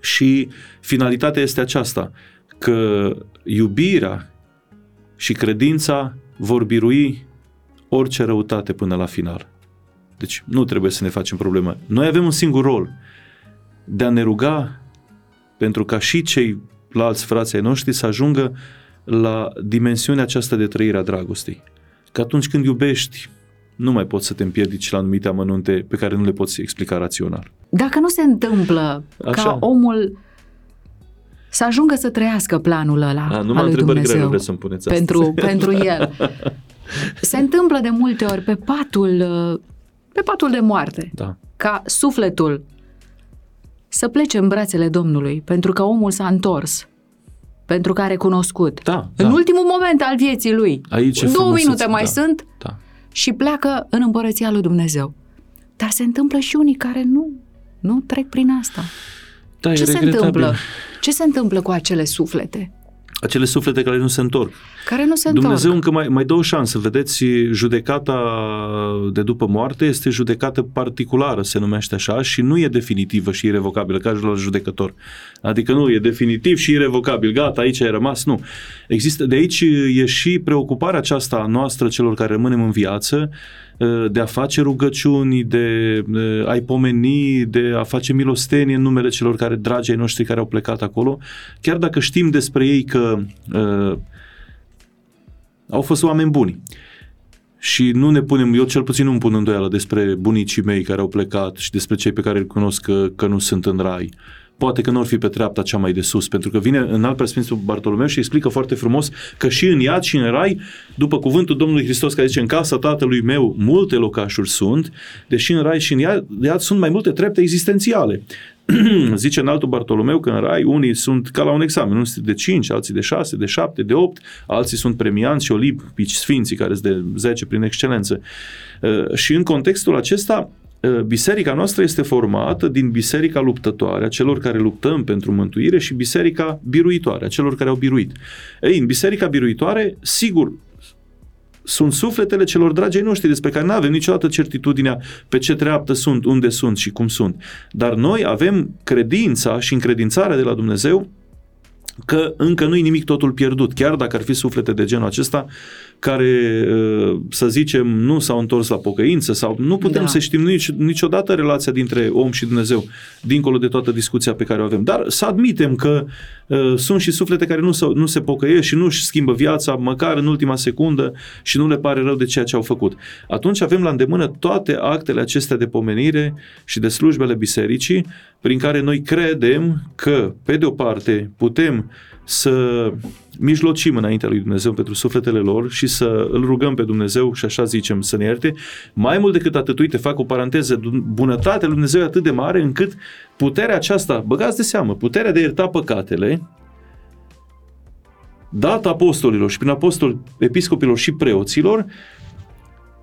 și finalitatea este aceasta, că iubirea și credința vor birui orice răutate până la final. Deci nu trebuie să ne facem problemă. Noi avem un singur rol, de a ne ruga pentru ca și ceilalți frații ai noștri să ajungă la dimensiunea aceasta de trăire a dragostei. Că atunci când iubești, nu mai poți să te împiedici la anumite amănunte pe care nu le poți explica rațional. Dacă nu se întâmplă Așa. ca omul să ajungă să trăiască planul ăla A, numai al lui Dumnezeu grele vreți să-mi puneți pentru, pentru el. Se întâmplă de multe ori pe patul, pe patul de moarte, da. ca sufletul să plece în brațele Domnului, pentru că omul s-a întors, pentru că a recunoscut. Da, în da. ultimul moment al vieții lui. Aici Două minute mai da, sunt da. și pleacă în împărăția lui Dumnezeu. Dar se întâmplă și unii care nu, nu trec prin asta. Da, Ce e se regretabil. întâmplă? Ce se întâmplă cu acele suflete? Acele suflete care nu se întorc. Care nu se Dumnezeu întorc. încă mai, mai dă o șansă. Vedeți, judecata de după moarte este judecată particulară, se numește așa, și nu e definitivă și irrevocabilă, ca la judecător. Adică nu, e definitiv și irrevocabil. Gata, aici ai rămas. Nu. Există, de aici e și preocuparea aceasta a noastră, celor care rămânem în viață, de a face rugăciuni, de a-i pomeni, de a face milostenie în numele celor care, dragi ai noștri care au plecat acolo, chiar dacă știm despre ei că uh, au fost oameni buni. Și nu ne punem, eu cel puțin nu îmi pun îndoială despre bunicii mei care au plecat și despre cei pe care îi cunosc că, că nu sunt în rai. Poate că nu ar fi pe treapta cea mai de sus, pentru că vine în alt preasfințul Bartolomeu și explică foarte frumos că și în iad și în rai, după cuvântul Domnului Hristos care zice în casa tatălui meu multe locașuri sunt, deși în rai și în iad, iad sunt mai multe trepte existențiale. zice în altul Bartolomeu că în rai unii sunt ca la un examen, unii sunt de 5, alții de 6, de 7, de 8, alții sunt premianți și olipici sfinții care sunt de 10 prin excelență. Uh, și în contextul acesta, uh, biserica noastră este formată din biserica luptătoare, a celor care luptăm pentru mântuire și biserica biruitoare, a celor care au biruit. Ei, în biserica biruitoare, sigur, sunt sufletele celor dragi ai noștri despre care nu avem niciodată certitudinea pe ce treaptă sunt, unde sunt și cum sunt. Dar noi avem credința și încredințarea de la Dumnezeu că încă nu-i nimic totul pierdut, chiar dacă ar fi suflete de genul acesta care, să zicem, nu s-au întors la pocăință sau nu putem da. să știm nici, niciodată relația dintre om și Dumnezeu, dincolo de toată discuția pe care o avem. Dar să admitem că uh, sunt și suflete care nu se, nu se pocăiesc și nu își schimbă viața măcar în ultima secundă și nu le pare rău de ceea ce au făcut. Atunci avem la îndemână toate actele acestea de pomenire și de slujbele bisericii prin care noi credem că, pe de o parte, putem să mijlocim înaintea lui Dumnezeu pentru sufletele lor și să îl rugăm pe Dumnezeu și așa zicem să ne ierte. Mai mult decât atât, uite, fac o paranteză, bunătatea lui Dumnezeu e atât de mare încât puterea aceasta, băgați de seamă, puterea de a ierta păcatele, dat apostolilor și prin apostoli, episcopilor și preoților,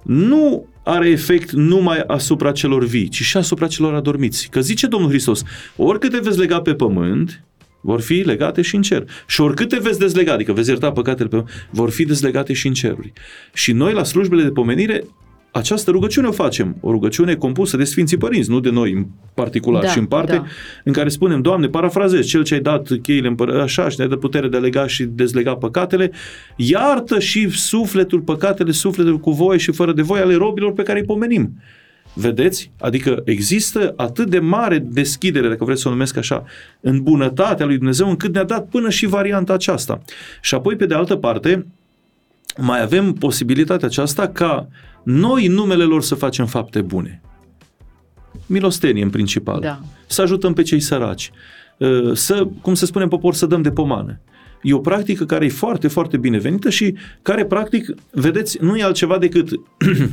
nu are efect numai asupra celor vii, ci și asupra celor adormiți. Că zice Domnul Hristos, oricât te veți lega pe pământ, vor fi legate și în cer. Și oricât te veți dezlega, adică veți ierta păcatele pe vor fi dezlegate și în ceruri. Și noi la slujbele de pomenire această rugăciune o facem, o rugăciune compusă de Sfinții Părinți, nu de noi în particular Da, și în parte, da. în care spunem, Doamne, parafrazez, cel ce ai dat cheile împăr- așa și ne-ai dat putere de a lega și dezlega păcatele, iartă și sufletul, păcatele, sufletul cu voie și fără de voie ale robilor pe care îi pomenim. Vedeți? Adică există atât de mare deschidere, dacă vreți să o numesc așa, în bunătatea lui Dumnezeu, încât ne-a dat până și varianta aceasta. Și apoi, pe de altă parte, mai avem posibilitatea aceasta ca noi în numele lor să facem fapte bune. Milostenie în principal. Da. Să ajutăm pe cei săraci. Uh, Să, cum se spune în popor, să dăm de pomană. E o practică care e foarte, foarte binevenită și care, practic, vedeți, nu e altceva decât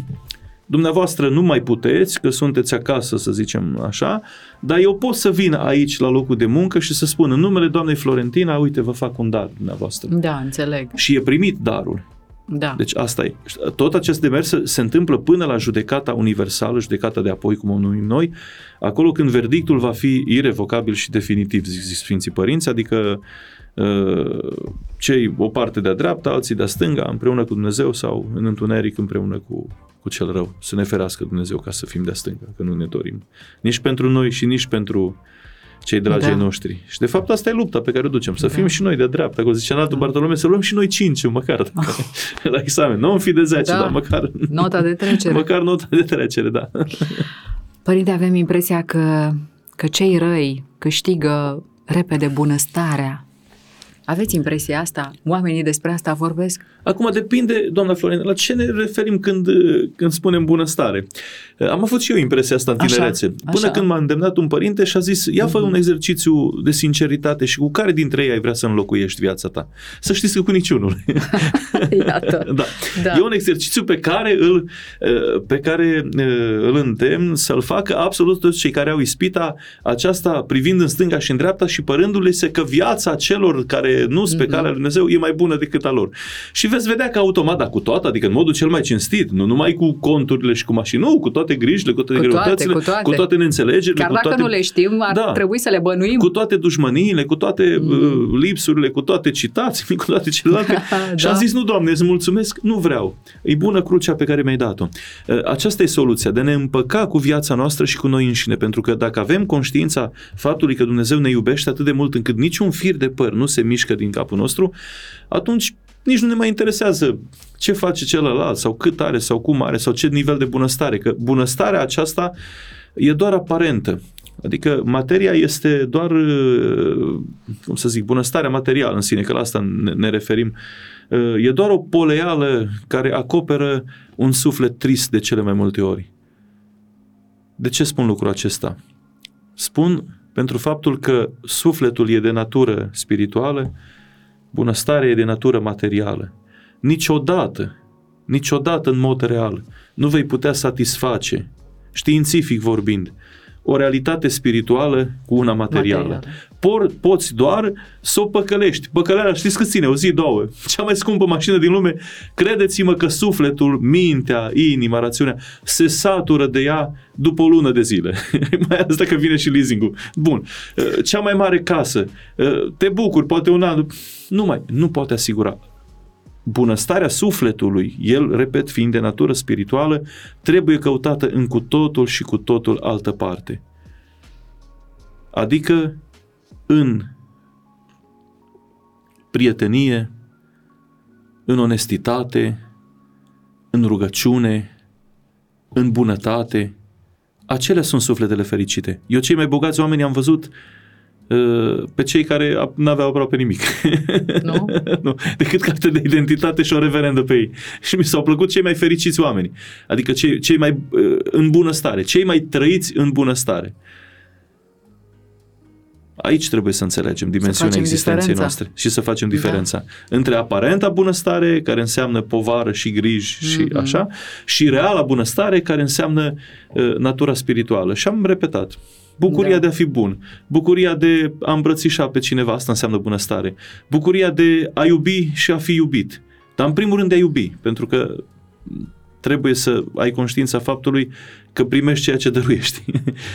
dumneavoastră nu mai puteți, că sunteți acasă, să zicem așa, dar eu pot să vin aici la locul de muncă și să spun în numele doamnei Florentina, uite, vă fac un dar dumneavoastră. Da, înțeleg. Și e primit darul. Da. Deci asta e. Tot acest demers se, se întâmplă până la judecata universală, judecata de apoi, cum o numim noi, acolo când verdictul va fi irevocabil și definitiv, zic Sfinții Părinți, adică uh, cei o parte de-a dreapta, alții de-a stânga, împreună cu Dumnezeu sau în întuneric împreună cu, cu cel rău. Să ne ferească Dumnezeu ca să fim de-a stânga, că nu ne dorim. Nici pentru noi și nici pentru cei dragi Da. noștri. Și de fapt asta e lupta pe care o ducem, să fim și noi de dreapta. Cum zicea înaltul Bartolome, să luăm și noi cinci măcar dacă, la examen. Nu în fi de 10, Da. dar măcar, Nota de trecere. măcar nota de trecere, da. Părinte, avem impresia că, că cei răi câștigă repede bunăstarea. Aveți impresia asta? Oamenii despre asta vorbesc? Acum depinde, doamna Florin, la ce ne referim când, când spunem bunăstare. Am avut și eu impresia asta în Așa, tinerețe. Până așa. când m-a îndemnat un părinte și a zis, ia fă un exercițiu de sinceritate și cu care dintre ei ai vrea să înlocuiești viața ta? Să știți că cu niciunul. Iată. da. Da. E un exercițiu pe care îl, eh, pe care eh, îl îndemn să-l facă absolut toți cei care au ispita aceasta privind în stânga și în dreapta și părându-le se că viața celor care nu sunt pe Mhm. calea lui Dumnezeu e mai bună decât a lor. Și veți vedea că automat, dar cu toate, adică în modul cel mai cinstit, nu numai cu conturile și cu mașini, nu, cu toate grijile, cu toate Cu toate, greutățile, cu toate. cu toate neînțelegerile, Chiar cu dacă toate... nu le știm, ar Da. trebui să le bănuim. cu toate dușmăniile, cu toate Mm. uh, lipsurile, cu toate citațiile, cu toate celelalte. Da. Și am zis, nu, Doamne, îți mulțumesc, nu vreau. E bună crucea pe care mi-ai dat-o. Uh, Aceasta e soluția, de a ne împăca cu viața noastră și cu noi înșine, pentru că dacă avem conștiința faptului că Dumnezeu ne iubește atât de mult încât niciun fir de păr nu se mișcă din capul nostru, atunci nici nu ne mai interesează ce face celălalt sau cât are sau cum are sau ce nivel de bunăstare, că bunăstarea aceasta e doar aparentă. Adică materia este doar, uh, cum să zic, bunăstarea materială în sine, că la asta ne, ne referim. Uh, E doar o poleală care acoperă un suflet trist de cele mai multe ori. De ce spun lucrul acesta? Spun pentru faptul că sufletul e de natură spirituală, bunăstarea e de natură materială. Niciodată, niciodată în mod real, nu vei putea satisface, științific vorbind, o realitate spirituală cu una materială. Materială. Por, poți doar să o păcălești. Păcăleala știți cât ține? O zi, două. Cea mai scumpă mașină din lume. Credeți-mă că sufletul, mintea, inima, rațiunea se satură de ea după o lună de zile. mai ales dacă vine și leasing-ul. Bun. Uh, Cea mai mare casă. Uh, Te bucuri, poate un an. Nu mai, nu poate asigura bunăstarea sufletului, el, repet, fiind de natură spirituală, trebuie căutată în cu totul și cu totul altă parte. Adică în prietenie, în onestitate, în rugăciune, în bunătate. Acelea sunt sufletele fericite. Eu cei mai bogați oameni am văzut uh, pe cei care nu aveau aproape nimic. Nu? nu, decât carte de identitate și o reverendă pe ei. Și mi s-au plăcut cei mai fericiți oameni. Adică cei, cei mai uh, în bunăstare, cei mai trăiți în bunăstare. Aici trebuie să înțelegem dimensiunea facem existenței diferența. noastre și să facem diferența între aparenta bunăstare, care înseamnă povară și griji și Mhm. așa, și reala bunăstare, care înseamnă uh, natura spirituală. Și am repetat. Bucuria Da. de a fi bun, bucuria de a îmbrățișa pe cineva, asta înseamnă bunăstare. Bucuria de a iubi și a fi iubit. Dar în primul rând de a iubi, pentru că trebuie să ai conștiința faptului că primești ceea ce dăruiești.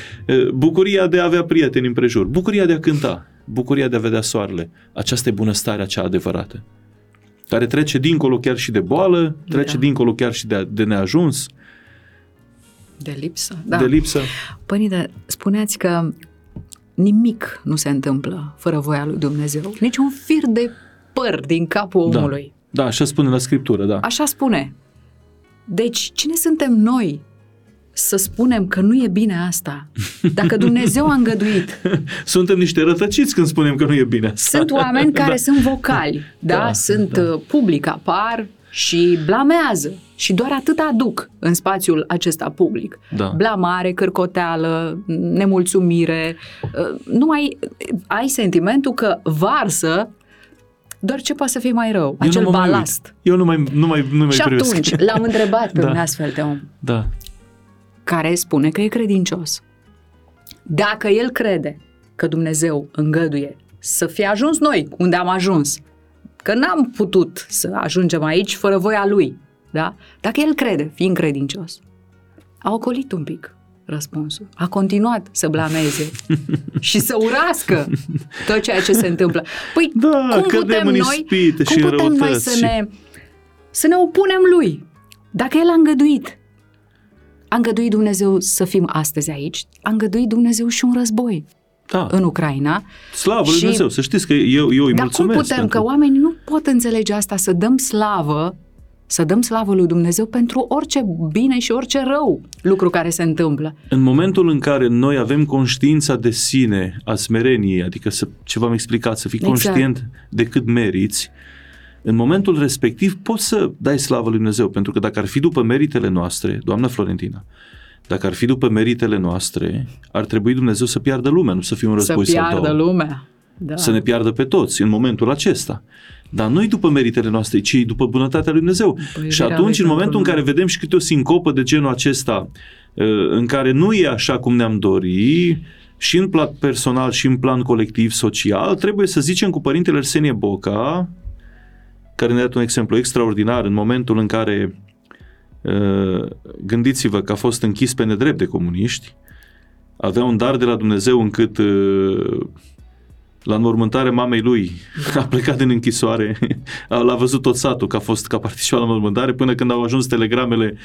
Bucuria de a avea prieteni în prejur, bucuria de a cânta, bucuria de a vedea soarele. Aceasta e bunăstarea cea adevărată, care trece dincolo chiar și de boală, trece Da. dincolo chiar și de, de neajuns, De lipsă? da. de lipsă. Părinte, spuneați că nimic nu se întâmplă fără voia lui Dumnezeu. Nici un fir de păr din capul Da. omului. Da, așa spune la Scriptură, da. Așa spune. Deci, cine suntem noi să spunem că nu e bine asta? Dacă Dumnezeu a îngăduit. Suntem niște rătăciți când spunem că nu e bine asta. Sunt oameni care sunt vocali, da? Da, Sunt da. uh, public, apar și blamează. Și doar atât aduc în spațiul acesta public. Da. Blamare, cârcoteală, nemulțumire. Uh, Nu mai ai sentimentul că varsă doar ce poate să fie mai rău, Eu acel nu mă mai uit. balast. Eu nu mai, nu mai, nu mai Și privesc. atunci l-am întrebat pe Da. un astfel de om Da. care spune că e credincios. Dacă el crede că Dumnezeu îngăduie să fie ajuns noi unde am ajuns, că n-am putut să ajungem aici fără voia lui. Da? Dacă el crede, fiind credincios, a ocolit un pic răspunsul. A continuat să blameze și să urască tot ceea ce se întâmplă. Păi, Da, cum cădem putem în noi, ispite cum și în putem noi răutăți să și- ne, să ne opunem lui? Dacă el a îngăduit, a îngăduit Dumnezeu să fim astăzi aici, a îngăduit Dumnezeu și un război Da, în Ucraina. slavă lui și- Dumnezeu, să știți că eu, eu îi Dar cum mulțumesc. putem, pentru- că oamenii nu pot înțelege asta, să dăm slavă să dăm slavă lui Dumnezeu pentru orice bine și orice rău lucru care se întâmplă. În momentul în care noi avem conștiința de sine, a smereniei, adică să, ce v-am explicat, să fii Exact. conștient de cât meriți, în momentul respectiv poți să dai slavă lui Dumnezeu, pentru că dacă ar fi după meritele noastre, doamna Florentina, dacă ar fi după meritele noastre, ar trebui Dumnezeu să piardă lumea, nu să fie un război să sau piardă două. lumea. Da. Să ne piardă pe toți în momentul acesta. Dar nu după meritele noastre, ci după bunătatea lui Dumnezeu. iubirea și atunci, lui în pentru momentul în lume. care vedem și câte o sincopă de genul acesta, uh, în care nu e așa cum ne-am dori, și în plan personal și în plan colectiv, social, trebuie să zicem cu părintele Arsenie Boca, care ne-a dat un exemplu extraordinar în momentul în care uh, gândiți-vă că a fost închis pe nedrept de comuniști, avea un dar de la Dumnezeu încât uh, la înmormântarea mamei lui a plecat din închisoare, l-a văzut tot satul că a fost că a participat la înmormântare până când au ajuns telegramele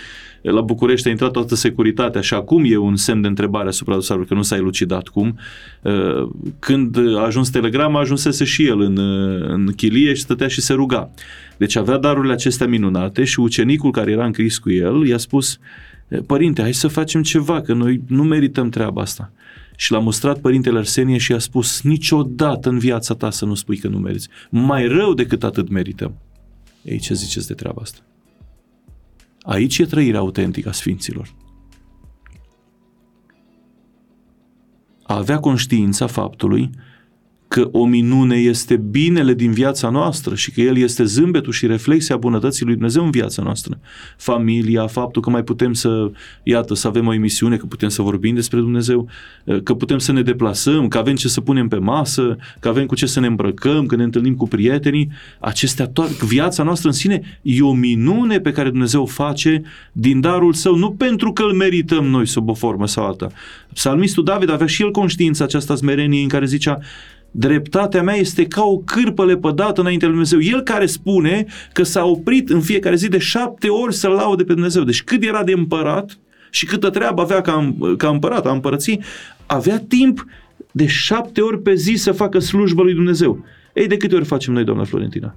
la București, a intrat toată securitatea și acum e un semn de întrebare asupra dosarului, că nu s-a elucidat cum. Uh, Când a ajuns telegrama, ajunsese și el în, uh, în chilie și stătea și se ruga. Deci avea darurile acestea minunate și ucenicul care era încris cu el i-a spus Părinte, hai să facem ceva, că noi nu merităm treaba asta. Și l-a mustrat părintele Arsenie și i-a spus niciodată în viața ta să nu spui că nu meriți. Mai rău decât atât merităm. Ei, ce ziceți de treaba asta? Aici e trăirea autentică a Sfinților. A avea conștiința faptului că o minune este binele din viața noastră și că el este zâmbetul și reflexia bunătății lui Dumnezeu în viața noastră. Familia, faptul că mai putem să, iată, să avem o emisiune, că putem să vorbim despre Dumnezeu, că putem să ne deplasăm, că avem ce să punem pe masă, că avem cu ce să ne îmbrăcăm, că ne întâlnim cu prietenii. Acestea toate, viața noastră în sine e o minune pe care Dumnezeu o face din darul său, nu pentru că îl merităm noi sub o formă sau alta. Psalmistul David avea și el conștiința aceasta smerenie în care zicea dreptatea mea este ca o cârpă lepădată înaintea lui Dumnezeu. El care spune că s-a oprit în fiecare zi de șapte ori să-L laude pe Dumnezeu. Deci cât era de împărat și câtă treabă avea ca, ca împărat, a împărății, avea timp de șapte ori pe zi să facă slujbă lui Dumnezeu. Ei, de câte ori facem noi, doamna Florentina?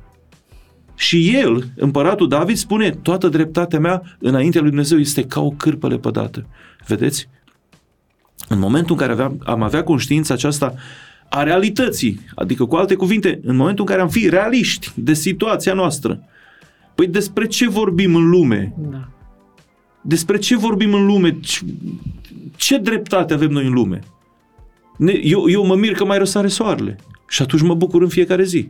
Și el, împăratul David, spune, toată dreptatea mea înaintea lui Dumnezeu este ca o cârpă lepădată. Vedeți? În momentul în care aveam, am avea conștiința aceasta a realității, adică cu alte cuvinte, în momentul în care am fi realiști de situația noastră, păi despre ce vorbim în lume? Da. Despre ce vorbim în lume? Ce, ce dreptate avem noi în lume? Ne, eu, eu mă mir că mai răsare soarele și atunci mă bucur în fiecare zi.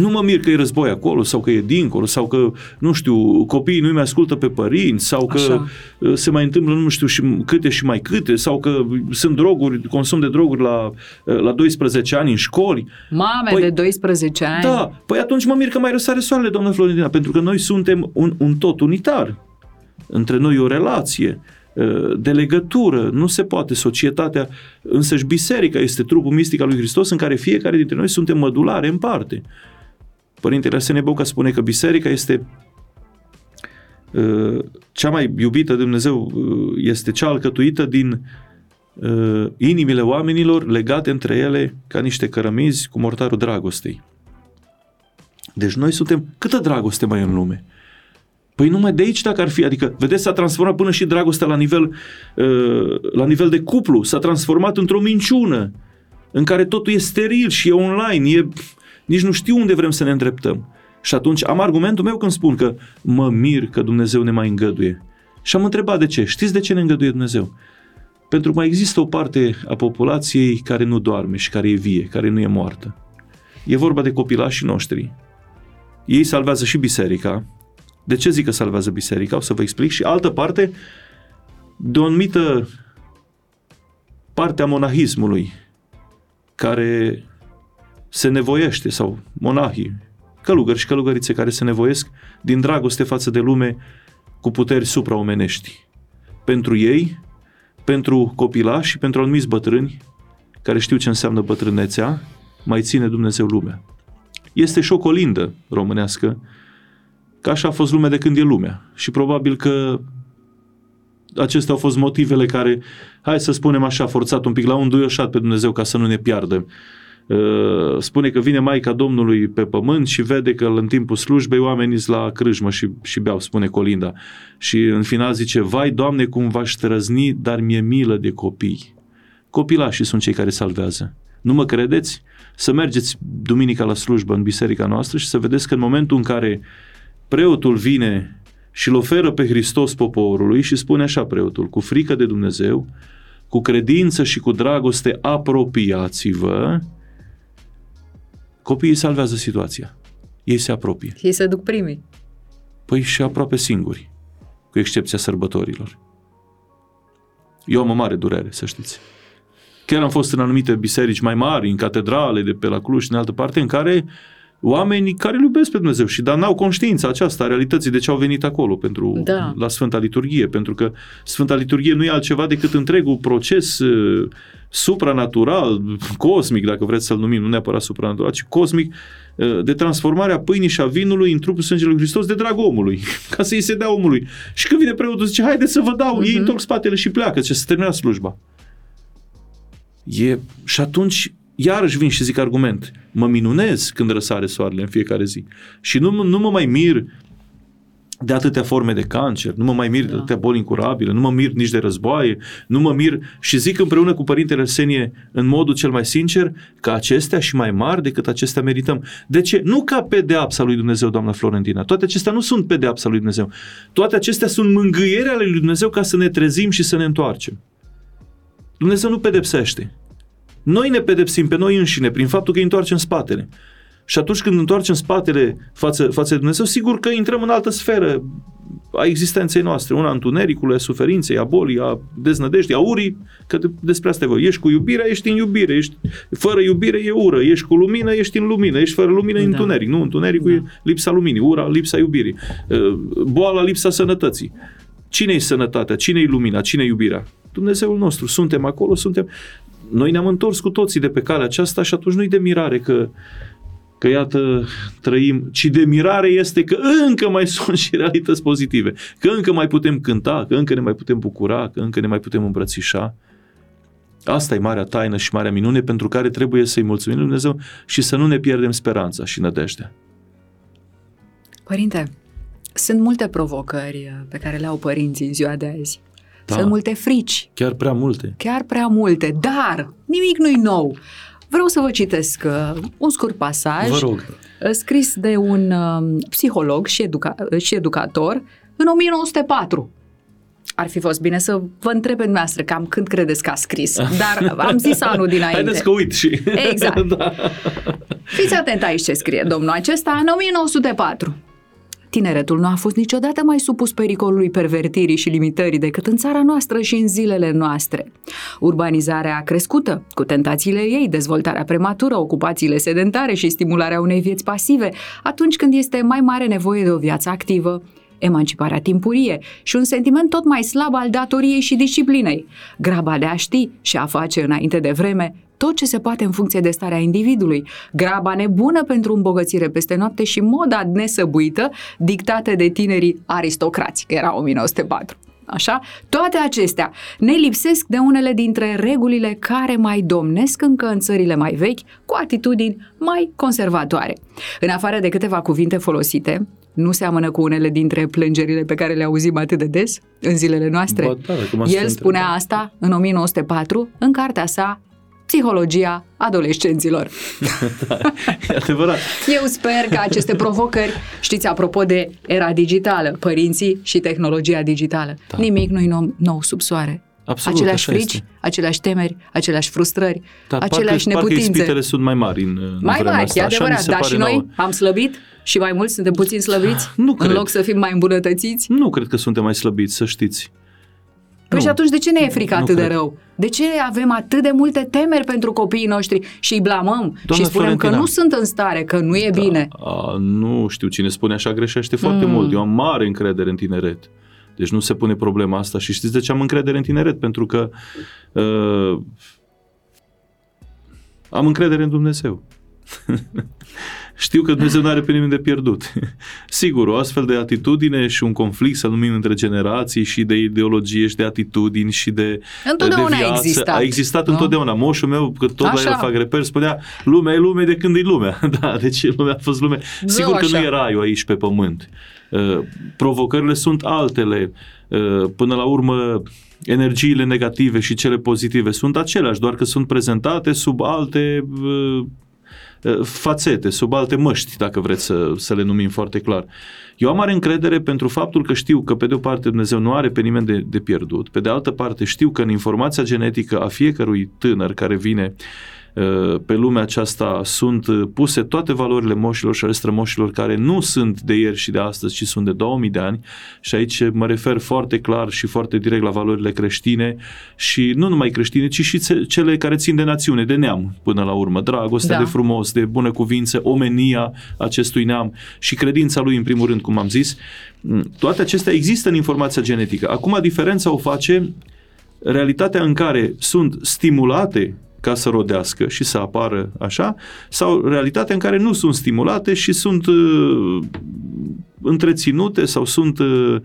Nu mă mir că e război acolo sau că e dincolo sau că, nu știu, copiii nu-i mai ascultă pe părinți sau că Așa. uh, se mai întâmplă nu știu și câte și mai câte sau că sunt droguri, consum de droguri la, uh, la 12 ani în școli. Mame Păi- de 12 ani. Da, păi atunci mă mir că mai răsare soarele, doamnă Florentina, pentru că noi suntem un, un tot unitar. Între noi e o relație uh, de legătură, nu se poate. Societatea, însăși biserica este trupul mistic al lui Hristos în care fiecare dintre noi suntem mădulare în parte. Părintele Arsene Boca spune că biserica este uh, cea mai iubită de Dumnezeu, uh, este cea alcătuită din uh, inimile oamenilor legate între ele ca niște cărămizi cu mortarul dragostei. Deci noi suntem... Câtă dragoste mai e în lume? Păi numai de aici dacă ar fi, adică, vedeți, s-a transformat până și dragostea la nivel, uh, la nivel de cuplu, s-a transformat într-o minciună în care totul e steril și e online, e, nici nu știu unde vrem să ne îndreptăm. Și atunci am argumentul meu când spun că mă mir că Dumnezeu ne mai îngăduie. Și am întrebat de ce. Știți de ce ne îngăduie Dumnezeu? Pentru că mai există o parte a populației care nu doarme și care e vie, care nu e moartă. E vorba de copilașii noștri. Ei salvează și biserica. De ce zic că salvează biserica? O să vă explic. Și altă parte, de o anumită parte a monahismului, care se nevoiește, sau monahii, călugări și călugărițe care se nevoiesc din dragoste față de lume cu puteri supraomenești. Pentru ei, pentru copilași și pentru anumiți bătrâni care știu ce înseamnă bătrânețea, mai ține Dumnezeu lumea. Este și o colindă românească, că așa a fost lumea de când e lumea. Și probabil că acestea au fost motivele care, hai să spunem așa, forțat un pic, la un duioșat pe Dumnezeu ca să nu ne piardă. Uh, spune că vine Maica Domnului pe pământ și vede că în timpul slujbei oamenii sunt la crâșmă și, și beau, spune Colinda. Și în final zice, vai, Doamne, cum v-aș trăzni, dar mi-e milă de copii. Copilașii sunt cei care salvează. Nu mă credeți? Să mergeți duminica la slujbă în biserica noastră și să vedeți că în momentul în care preotul vine și îl oferă pe Hristos poporului și spune așa preotul, cu frică de Dumnezeu, cu credință și cu dragoste apropiați-vă, copiii salvează situația. Ei se apropie. Ei se duc primii. Păi și aproape singuri, cu excepția sărbătorilor. Eu am o mare durere, să știți. Chiar am fost în anumite biserici mai mari, în catedrale de pe la Cluj și în altă parte, în care oamenii care îl iubesc pe Dumnezeu și dar n-au conștiința aceasta a realității de ce au venit acolo pentru Da. la Sfânta Liturghie, pentru că Sfânta Liturghie nu e altceva decât întregul proces uh, supranatural, cosmic, dacă vreți să-l numim, nu neapărat supranatural, ci cosmic, uh, de transformarea pâinii și a vinului în trupul sângelui Hristos de drag omului, ca să-i se dea omului. Și când vine preotul, zice, haideți să vă dau, ei întorc spatele și pleacă, ce să termina slujba. E, și atunci, iarăși vin și zic argument. Mă minunez când răsare soarele în fiecare zi. Și nu, nu mă mai mir de atâtea forme de cancer, nu mă mai mir de atâtea boli incurabile, nu mă mir nici de războaie, nu mă mir și zic împreună cu Părintele Arsenie în modul cel mai sincer că acestea și mai mari decât acestea merităm. De ce? Nu ca pedeapsa lui Dumnezeu, doamna Florentina. Toate acestea nu sunt pedeapsa lui Dumnezeu. Toate acestea sunt mângâiere ale lui Dumnezeu ca să ne trezim și să ne întoarcem. Dumnezeu nu pedepsește. Noi ne pedepsim pe noi înșine prin faptul că îi întoarcem spatele. Și atunci când întoarcem spatele față, față de Dumnezeu, sigur că intrăm în altă sferă a existenței noastre, una a întunericului, a suferinței, a bolii, a deznădejdii, a urii, că de, despre asta e vorba. Ești cu iubirea, ești în iubire, ești fără iubire e ură, ești cu lumină, ești în lumină, ești fără lumină, e Da. întuneric. Nu, întunericul Da. e lipsa luminii, ura, lipsa iubirii, Uh, boala, lipsa sănătății. Cine-i sănătatea? Cine-i lumina? Cine-i iubirea? Dumnezeul nostru. Suntem acolo, suntem... Noi ne-am întors cu toții de pe calea aceasta și atunci nu-i de mirare că că iată trăim, ci de mirare este că încă mai sunt și realități pozitive, că încă mai putem cânta, că încă ne mai putem bucura, că încă ne mai putem îmbrățișa. Asta e marea taină și marea minune pentru care trebuie să-i mulțumim lui Dumnezeu și să nu ne pierdem speranța și nădejdea. Părinte, sunt multe provocări uh, pe care le au părinții în ziua de azi. Da. Sunt multe frici, Chiar prea multe. chiar prea multe, dar nimic nu-i nou. Vreau să vă citesc uh, un scurt pasaj Vă rog. uh, scris de un uh, psiholog și, educa- uh, și educator în 1904. Ar fi fost bine să vă întreb pe dumneavoastră cam când credeți că a scris, dar am zis anul dinainte. Haideți că uit și... Exact. da. Fiți atent aici ce scrie domnul acesta în 1904. Tineretul nu a fost niciodată mai supus pericolului pervertirii și limitării decât în țara noastră și în zilele noastre. Urbanizarea crescută, cu tentațiile ei, dezvoltarea prematură, ocupațiile sedentare și stimularea unei vieți pasive, atunci când este mai mare nevoie de o viață activă, emanciparea timpurie și un sentiment tot mai slab al datoriei și disciplinei, graba de a ști și a face înainte de vreme tot ce se poate în funcție de starea individului, graba nebună pentru îmbogățire peste noapte și moda nesăbuită dictată de tinerii aristocrați, că era 1904. Așa? Toate acestea ne lipsesc de unele dintre regulile care mai domnesc încă în țările mai vechi, cu atitudini mai conservatoare. În afară de câteva cuvinte folosite, nu seamănă cu unele dintre plângerile pe care le auzim atât de des în zilele noastre. Ba da, dacă m-ați El întrebat. spunea asta în 1904 în cartea sa Psihologia adolescenților. E adevărat. Eu sper că aceste provocări, știți, apropo de era digitală, părinții și tehnologia digitală, Da. nimic nu-i nou, nou sub soare. Absolut, aceleași așa frici, este. aceleași temeri, aceleași frustrări, Da, aceleași parcă, parcă neputințe. ispitele sunt mai mari în, în mai vremea mari, asta. e Așa mi adevărat, se dar pare și noi nouă. am slăbit și mai mult suntem puțin slăbiți Nu în cred. loc să fim mai îmbunătățiți. Nu cred că suntem mai slăbiți, să știți. Păi Nu. și atunci de ce ne e frică Nu atât de cred. rău? De ce avem atât de multe temeri pentru copiii noștri și îi blamăm Doamna și spunem că Florentina. nu sunt în stare, că nu e bine? A, nu știu, cine spune așa greșește foarte Mm. mult. Eu am mare încredere în tineret. Deci nu se pune problema asta și știți de ce am încredere în tineret? Pentru că uh, am încredere în Dumnezeu. Știu că Dumnezeu nu are pe nimeni de pierdut. Sigur, o astfel de atitudine și un conflict, să numim între generații și de ideologie și de atitudini și de, Întotdeauna de a viață. existat, A existat nu? întotdeauna. Moșul meu, că tot Așa. la el fac reper, spunea lumea e lume de când e lumea. da, deci lumea a fost lume. Sigur că așa. nu e raiul aici pe pământ. Uh, provocările sunt altele. Uh, până la urmă, energiile negative și cele pozitive sunt aceleași, doar că sunt prezentate sub alte uh, uh, fațete, sub alte măști, dacă vreți să, să le numim foarte clar. Eu am mare încredere pentru faptul că știu că, pe de o parte, Dumnezeu nu are pe nimeni de, de pierdut, pe de altă parte, știu că în informația genetică a fiecărui tânăr care vine uh, pe lumea aceasta sunt uh, puse toate valorile moșilor și ale strămoșilor care nu sunt de ieri și de astăzi, ci sunt de 2000 de ani și aici mă refer foarte clar și foarte direct la valorile creștine și nu numai creștine, ci și ce- cele care țin de națiune, de neam până la urmă, dragostea Da. de frumos, de bună cuvință, omenia acestui neam și credința lui în primul rând, cum am zis. Mm, Toate acestea există în informația genetică. Acum diferența o face realitatea în care sunt stimulate ca să rodească și să apară așa, sau realitatea în care nu sunt stimulate și sunt uh, întreținute sau sunt uh,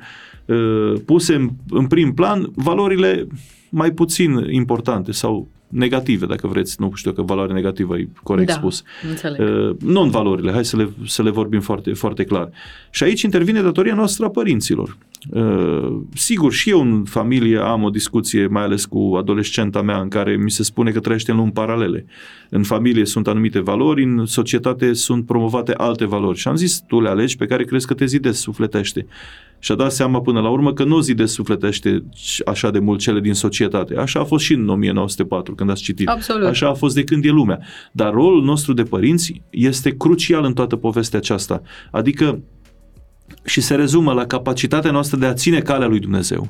uh, puse în, în prim plan valorile mai puțin importante sau negative, dacă vreți. Nu știu că valoare negativă e corect da, spus. înțeleg. Uh, non-valorile, hai să le, să le vorbim foarte, foarte clar. Și aici intervine datoria noastră a părinților. Uh, sigur, și eu în familie am o discuție, mai ales cu adolescenta mea, în care mi se spune că trăiește în lumi paralele. În familie sunt anumite valori, în societate sunt promovate alte valori. Și am zis, tu le alegi pe care crezi că te zidezi sufletește. Și a dat seama până la urmă că nu zidezi sufletește așa de mult cele din societate. Așa a fost și în 1904, când ați citit. Absolut. Așa a fost de când e lumea. Dar rolul nostru de părinți este crucial în toată povestea aceasta. Adică și se rezumă la capacitatea noastră de a ține calea lui Dumnezeu.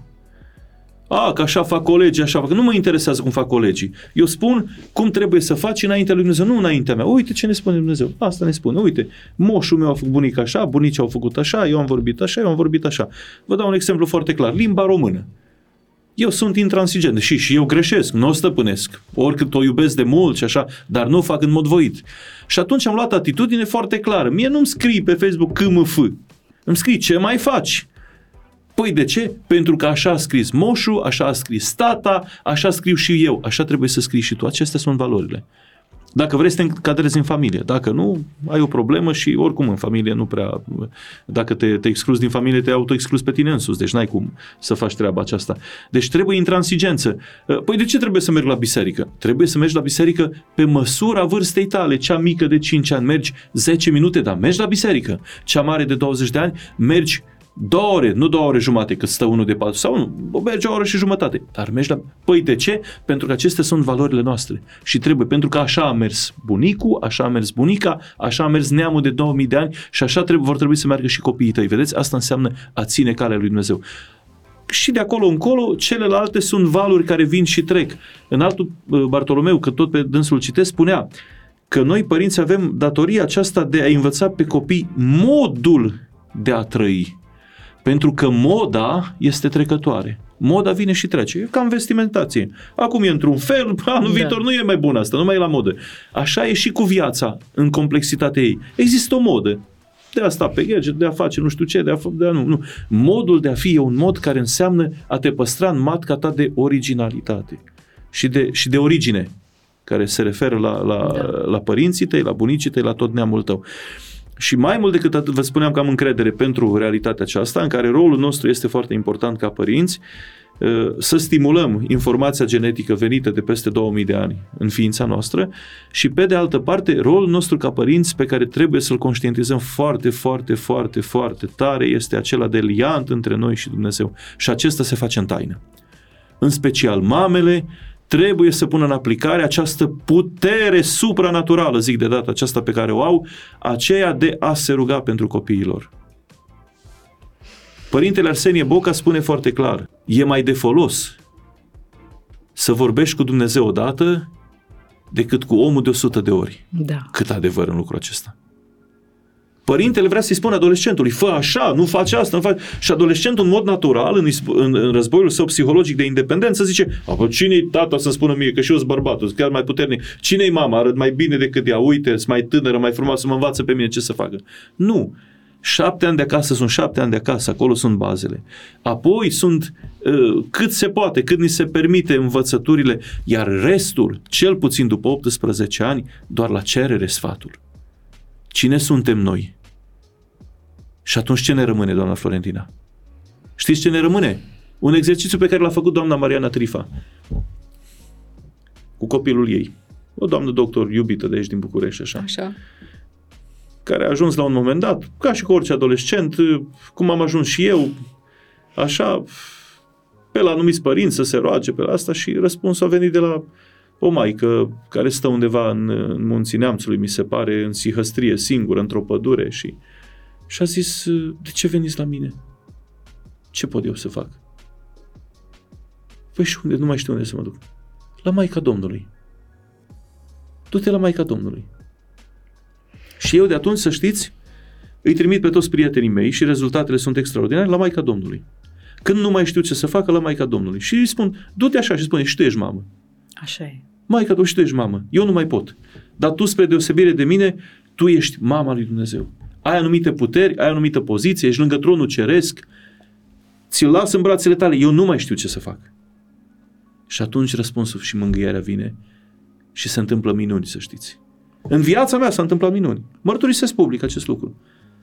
A, că așa fac colegii, așa fac. Nu mă interesează cum fac colegii. Eu spun cum trebuie să faci înaintea lui Dumnezeu, nu înaintea mea. Uite ce ne spune Dumnezeu. Asta ne spune. Uite, moșul meu a făcut bunica așa, bunicii au făcut așa, eu am vorbit așa, eu am vorbit așa. Vă dau un exemplu foarte clar. Limba română. Eu sunt intransigent și, și eu greșesc, nu o stăpânesc. Oricât o iubesc de mult și așa, dar nu o fac în mod voit. Și atunci am luat atitudine foarte clară. Mie nu-mi scrii pe Facebook KMF. Îmi scrii ce mai faci. Păi de ce? Pentru că așa a scris moșul, așa a scris tata, așa scriu și eu, așa trebuie să scrii și tu. Acestea sunt valorile. Dacă vrei să te încadrezi în familie, dacă nu, ai o problemă și oricum în familie nu prea... Dacă te, te excluzi din familie, te autoexcluzi pe tine însuți, deci n-ai cum să faci treaba aceasta. Deci trebuie intransigență. Păi de ce trebuie să mergi la biserică? Trebuie să mergi la biserică pe măsura vârstei tale. Cea mică de 5 ani mergi 10 minute, dar mergi la biserică. Cea mare de 20 de ani mergi două ore, nu două ore jumate, cât stă unul de patru, sau nu, merge o oră și jumătate. Dar mergi la... Păi de ce? Pentru că acestea sunt valorile noastre. Și trebuie, pentru că așa a mers bunicul, așa a mers bunica, așa a mers neamul de 2000 de ani și așa trebuie, vor trebui să meargă și copiii tăi. Vedeți? Asta înseamnă a ține calea lui Dumnezeu. Și de acolo încolo, celelalte sunt valuri care vin și trec. În altul Bartolomeu, că tot pe dânsul citesc, spunea că noi părinți avem datoria aceasta de a învăța pe copii modul de a trăi. Pentru că moda este trecătoare. Moda vine și trece. E ca în vestimentație. Acum e într-un fel, anul da. viitor nu e mai bun asta, nu mai e la modă. Așa e și cu viața în complexitatea ei. Există o modă. De a sta pe gadget, de a face nu știu ce, de a, de a nu, nu. Modul de a fi e un mod care înseamnă a te păstra în matca ta de originalitate și de, și de origine, care se referă la, la, da. la părinții tăi, la bunicii tăi, la tot neamul tău. Și mai mult decât atât, vă spuneam că am încredere pentru realitatea aceasta, în care rolul nostru este foarte important ca părinți, să stimulăm informația genetică venită de peste 2000 de ani în ființa noastră și, pe de altă parte, rolul nostru ca părinți pe care trebuie să-l conștientizăm foarte, foarte, foarte, foarte tare este acela de liant între noi și Dumnezeu. Și acesta se face în taină. În special mamele, trebuie să pună în aplicare această putere supranaturală, zic de data aceasta pe care o au, aceea de a se ruga pentru copiilor. Părintele Arsenie Boca spune foarte clar, e mai de folos să vorbești cu Dumnezeu odată decât cu omul de 100 de ori. Da. Cât adevăr în lucrul acesta. Părintele vrea să-i spună adolescentului, fă așa, nu faci asta, nu faci... Și adolescentul, în mod natural, în, în, în războiul său psihologic de independență, zice, cine-i tata să-mi spună mie, că și eu sunt bărbatul, sunt chiar mai puternic. Cine-i mama, arăt mai bine decât ea, uite, sunt mai tânără, mai frumoasă, mă învață pe mine ce să facă. Nu. Șapte ani de acasă sunt șapte ani de acasă, acolo sunt bazele. Apoi sunt uh, cât se poate, cât ni se permite învățăturile, iar restul, cel puțin după 18 ani, doar la cerere sfatul. Cine suntem noi? Și atunci ce ne rămâne, doamna Florentina? Știți ce ne rămâne? Un exercițiu pe care l-a făcut doamna Mariana Trifa cu copilul ei. O doamnă doctor iubită de aici din București, așa. Așa. Care a ajuns la un moment dat, ca și cu orice adolescent, cum am ajuns și eu, așa, pe la anumiți părinți să se roage pe la asta și răspunsul a venit de la o maică care stă undeva în, în munții neamțului, mi se pare, în sihăstrie, singură, într-o pădure și, și a zis, de ce veniți la mine? Ce pot eu să fac? Păi și unde? Nu mai știu unde să mă duc. La Maica Domnului. Du-te la Maica Domnului. Și eu de atunci, să știți, îi trimit pe toți prietenii mei și rezultatele sunt extraordinare la Maica Domnului. Când nu mai știu ce să facă, la Maica Domnului. Și îi spun, du-te așa și spune, și tu ești mamă. Așa e. Maica tu și tu ești mamă. Eu nu mai pot. Dar tu, spre deosebire de mine, tu ești mama lui Dumnezeu. Ai anumite puteri, ai anumită poziție, ești lângă tronul ceresc, ți-l las în brațele tale, eu nu mai știu ce să fac. Și atunci răspunsul și mângâierea vine și se întâmplă minuni, să știți. În viața mea s-a întâmplat minuni. Mărturisesc public acest lucru.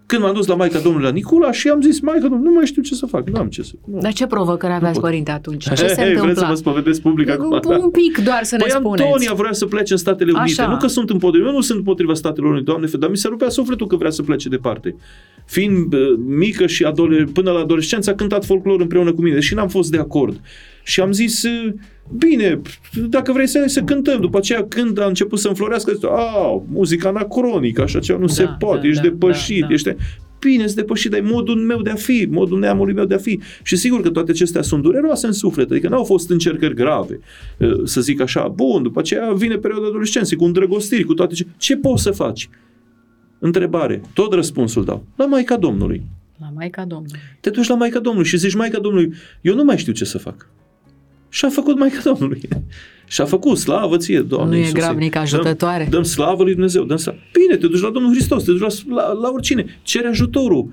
Când m-am dus la Maica Domnului la Nicula și am zis, Maica Domnului, nu mai știu ce să fac, nu am ce să... Nu. Dar ce provocări aveați, pot. părinte, atunci? He, Ce se he, vreți să întâmpla? vă spovedesc public acum? Un pic doar să ne Păi spuneți. Antonia vrea să plece în Statele Unite. Așa. Nu că sunt împotriva, eu nu sunt împotriva Statelor Unite, Doamne, dar mi se rupea sufletul că vrea să plece departe. Fiind uh, mică și adole- până la adolescență a cântat folclor împreună cu mine și n-am fost de acord. Și am zis, uh, bine, dacă vrei să, să cântăm. După aceea, când a început să înflorească, a zis, a, muzica anacronică, așa ceva, nu Da, se poate, da, ești da, depășit, da, da. ești... Bine, sunt depășit, dar e modul meu de a fi, modul neamului meu de a fi. Și sigur că toate acestea sunt dureroase în suflet, adică n-au fost încercări grave, uh, să zic așa. Bun, după aceea vine perioada adolescenței, cu îndrăgostiri, cu toate ce... Ce poți să faci? Întrebare. Tot răspunsul dau. La Maica Domnului. La Maica Domnului. Te duci la Maica Domnului și zici, Maica Domnului, eu nu mai știu ce să fac. Și a făcut Maica Domnului. și a făcut slavă ție, Doamne Nu e Iisuse. grabnic ajutătoare. Dăm, dăm slavă lui Dumnezeu. Dăm slavă. Bine, te duci la Domnul Hristos, te duci la, la, la oricine. Cere ajutorul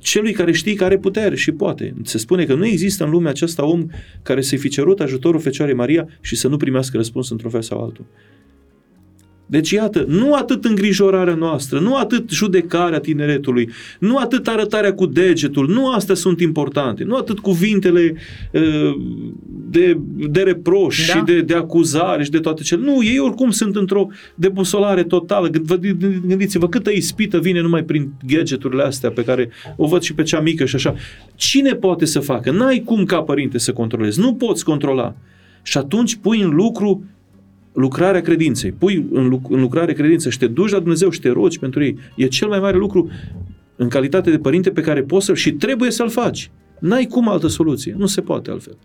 celui care știe că are putere și poate. Se spune că nu există în lumea aceasta om care să-i fi cerut ajutorul Fecioarei Maria și să nu primească răspuns într-un fel sau altul. Deci, iată, nu atât îngrijorarea noastră, nu atât judecarea tineretului, nu atât arătarea cu degetul, nu astea sunt importante, nu atât cuvintele uh, de, de reproș Da. și de, de acuzare și de toate cele. Nu, ei oricum sunt într-o debusolare totală. Gând- vă- Gândiți-vă câtă ispită vine numai prin gadgeturile astea pe care o văd și pe cea mică și așa. Cine poate să facă? N-ai cum ca părinte să controlezi. Nu poți controla. Și atunci pui în lucru lucrarea credinței. Pui în, luc- în lucrare credință și te duci la Dumnezeu și te rogi pentru ei. E cel mai mare lucru în calitate de părinte pe care poți să și trebuie să-l faci. N-ai cum altă soluție. Nu se poate altfel.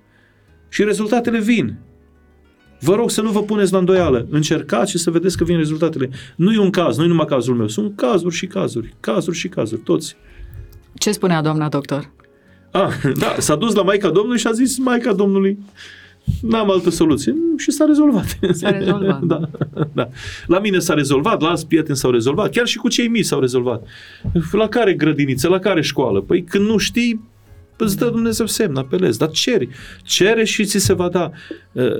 Și rezultatele vin. Vă rog să nu vă puneți la îndoială. Încercați și să vedeți că vin rezultatele. Nu e un caz, nu e numai cazul meu. Sunt cazuri și cazuri. Cazuri și cazuri. Toți. Ce spunea doamna doctor? Ah, da, s-a dus la Maica Domnului și a zis Maica Domnului, n-am altă soluție. Și s-a rezolvat. S-a rezolvat. da, da. La mine s-a rezolvat, la alți prieteni s-au rezolvat, chiar și cu cei mici s-au rezolvat. La care grădiniță, la care școală? Păi când nu știi, îți dă Dumnezeu semn, apelezi, dar ceri. Cere și ți se va da.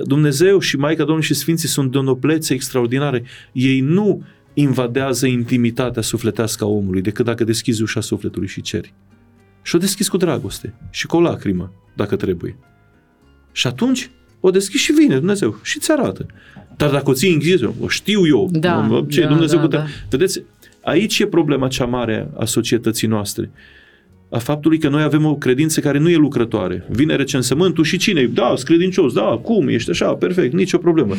Dumnezeu și Maica Domnului și Sfinții sunt de o noblețe extraordinare. Ei nu invadează intimitatea sufletească a omului, decât dacă deschizi ușa sufletului și ceri. Și o deschizi cu dragoste și cu o lacrimă, dacă trebuie. Și atunci o deschizi și vine Dumnezeu și ți arată. Dar dacă o ții închis, o știu eu, Da, mă- ce da, Dumnezeu da, cu te- da. Vedeți, aici e problema cea mare a societății noastre. A faptului că noi avem o credință care nu e lucrătoare. Vine recensământul și cine? Da, sunt credincios, da, cum, ești așa, perfect, nicio problemă.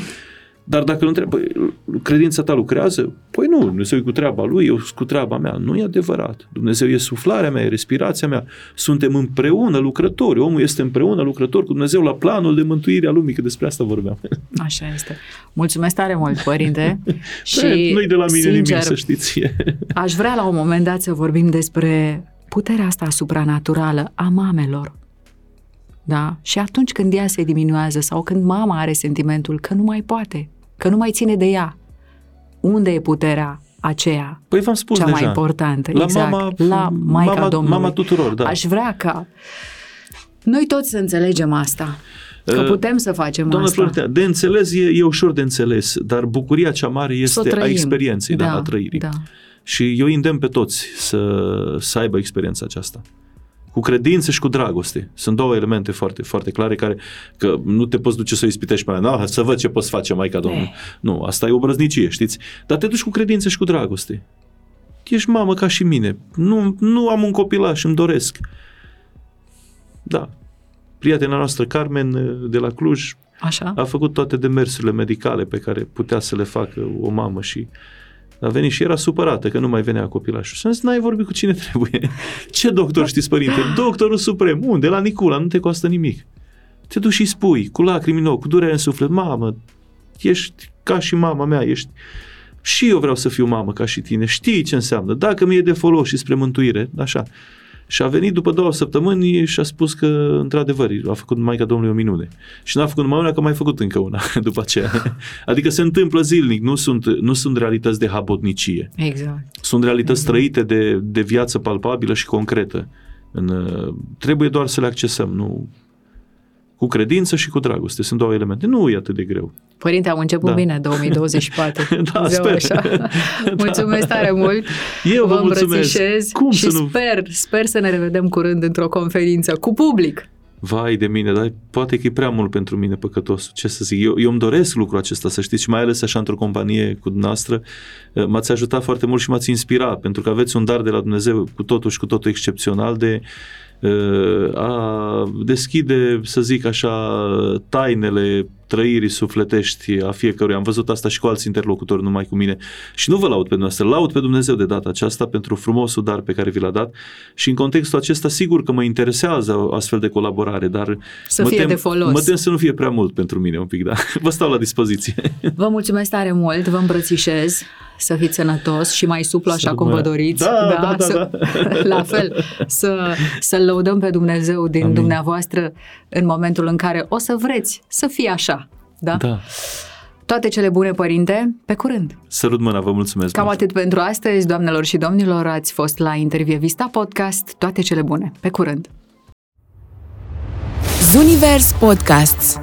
Dar dacă îl întreabă, credința ta lucrează? Păi nu, Dumnezeu e cu treaba lui, eu cu treaba mea. Nu e adevărat. Dumnezeu e suflarea mea, e respirația mea. Suntem împreună lucrători. Omul este împreună lucrător cu Dumnezeu la planul de mântuire a lumii, că despre asta vorbeam. Așa este. Mulțumesc tare mult, părinte. și, nu-i de la mine sincer, nimic, să știți. aș vrea la un moment dat să vorbim despre puterea asta supranaturală a mamelor. Da? Și atunci când ea se diminuează sau când mama are sentimentul că nu mai poate, că nu mai ține de ea, unde e puterea aceea păi v-am spus cea deja. mai importantă? La exact. mama, la Maica mama, Domnului. mama tuturor, da. Aș vrea ca noi toți să înțelegem asta. Că Uh, putem să facem Doamna asta. Florentina, de înțeles e, e ușor de înțeles, dar bucuria cea mare Să o este a trăim. experienței, da, a trăirii. Da. Și eu îndemn pe toți să, să aibă experiența aceasta. Cu credință și cu dragoste. Sunt două elemente foarte, foarte clare care că nu te poți duce să o ispitești pe aia. să văd ce poți face, Maica Domnului. Nu, asta e o brăznicie, știți? Dar te duci cu credință și cu dragoste. Ești mamă ca și mine. Nu, nu am un copilaș, îmi doresc. Da. Prietena noastră, Carmen, de la Cluj, Așa? a făcut toate demersurile medicale pe care putea să le facă o mamă și a venit și era supărată că nu mai venea copilașul. Și am zis, n-ai vorbit cu cine trebuie. Ce doctor știți, părinte? Doctorul suprem. Unde? La Nicula. Nu te costă nimic. Te duci și spui, cu lacrimi în ochi, cu durere în suflet, mamă, ești ca și mama mea, ești... Și eu vreau să fiu mamă ca și tine. Știi ce înseamnă. Dacă mi-e de folos și spre mântuire, așa. Și a venit după două săptămâni și a spus că, într-adevăr, a făcut Maica Domnului o minune. Și n-a făcut numai una, că a mai făcut încă una după aceea. Adică se întâmplă zilnic, nu sunt, nu sunt realități de habotnicie. Exact. Sunt realități exact. trăite de, de viață palpabilă și concretă. În, trebuie doar să le accesăm, nu cu credință și cu dragoste. Sunt două elemente. Nu e atât de greu. Părinte, am început Da. bine 2024. Da, Zău sper. Așa. Mulțumesc tare mult. Eu vă mulțumesc. îmbrățișez Cum și să nu- sper, sper să ne revedem curând într-o conferință cu public. Vai de mine, dar poate că e prea mult pentru mine păcătos. Ce să zic, eu, eu îmi doresc lucrul acesta, să știți, și mai ales așa într-o companie cu dumneavoastră, m-ați ajutat foarte mult și m-ați inspirat, pentru că aveți un dar de la Dumnezeu cu totul și cu totul excepțional de uh, a deschide, să zic așa, tainele trăirii sufletești a fiecăruia. Am văzut asta și cu alți interlocutori, numai cu mine. Și nu vă laud pe dumneavoastră, laud pe Dumnezeu de data aceasta pentru frumosul dar pe care vi l-a dat și în contextul acesta sigur că mă interesează o astfel de colaborare, dar Să mă fie tem, de folos. Mă tem să nu fie prea mult pentru mine un pic, da. Vă stau la dispoziție. Vă mulțumesc tare mult, vă îmbrățișez, să fiți sănătos și mai suplu așa Să cum vă rămână. doriți. Da, da, da, să, La fel, să, să lăudăm pe Dumnezeu din Amin. dumneavoastră în momentul în care o să vreți să fie așa. Da? Da. Toate cele bune, părinte, pe curând! Sărut mâna, vă mulțumesc. Cam mult. atât pentru astăzi, doamnelor și domnilor, ați fost la Intervie Vista Podcast. Toate cele bune, pe curând! Zunivers Podcasts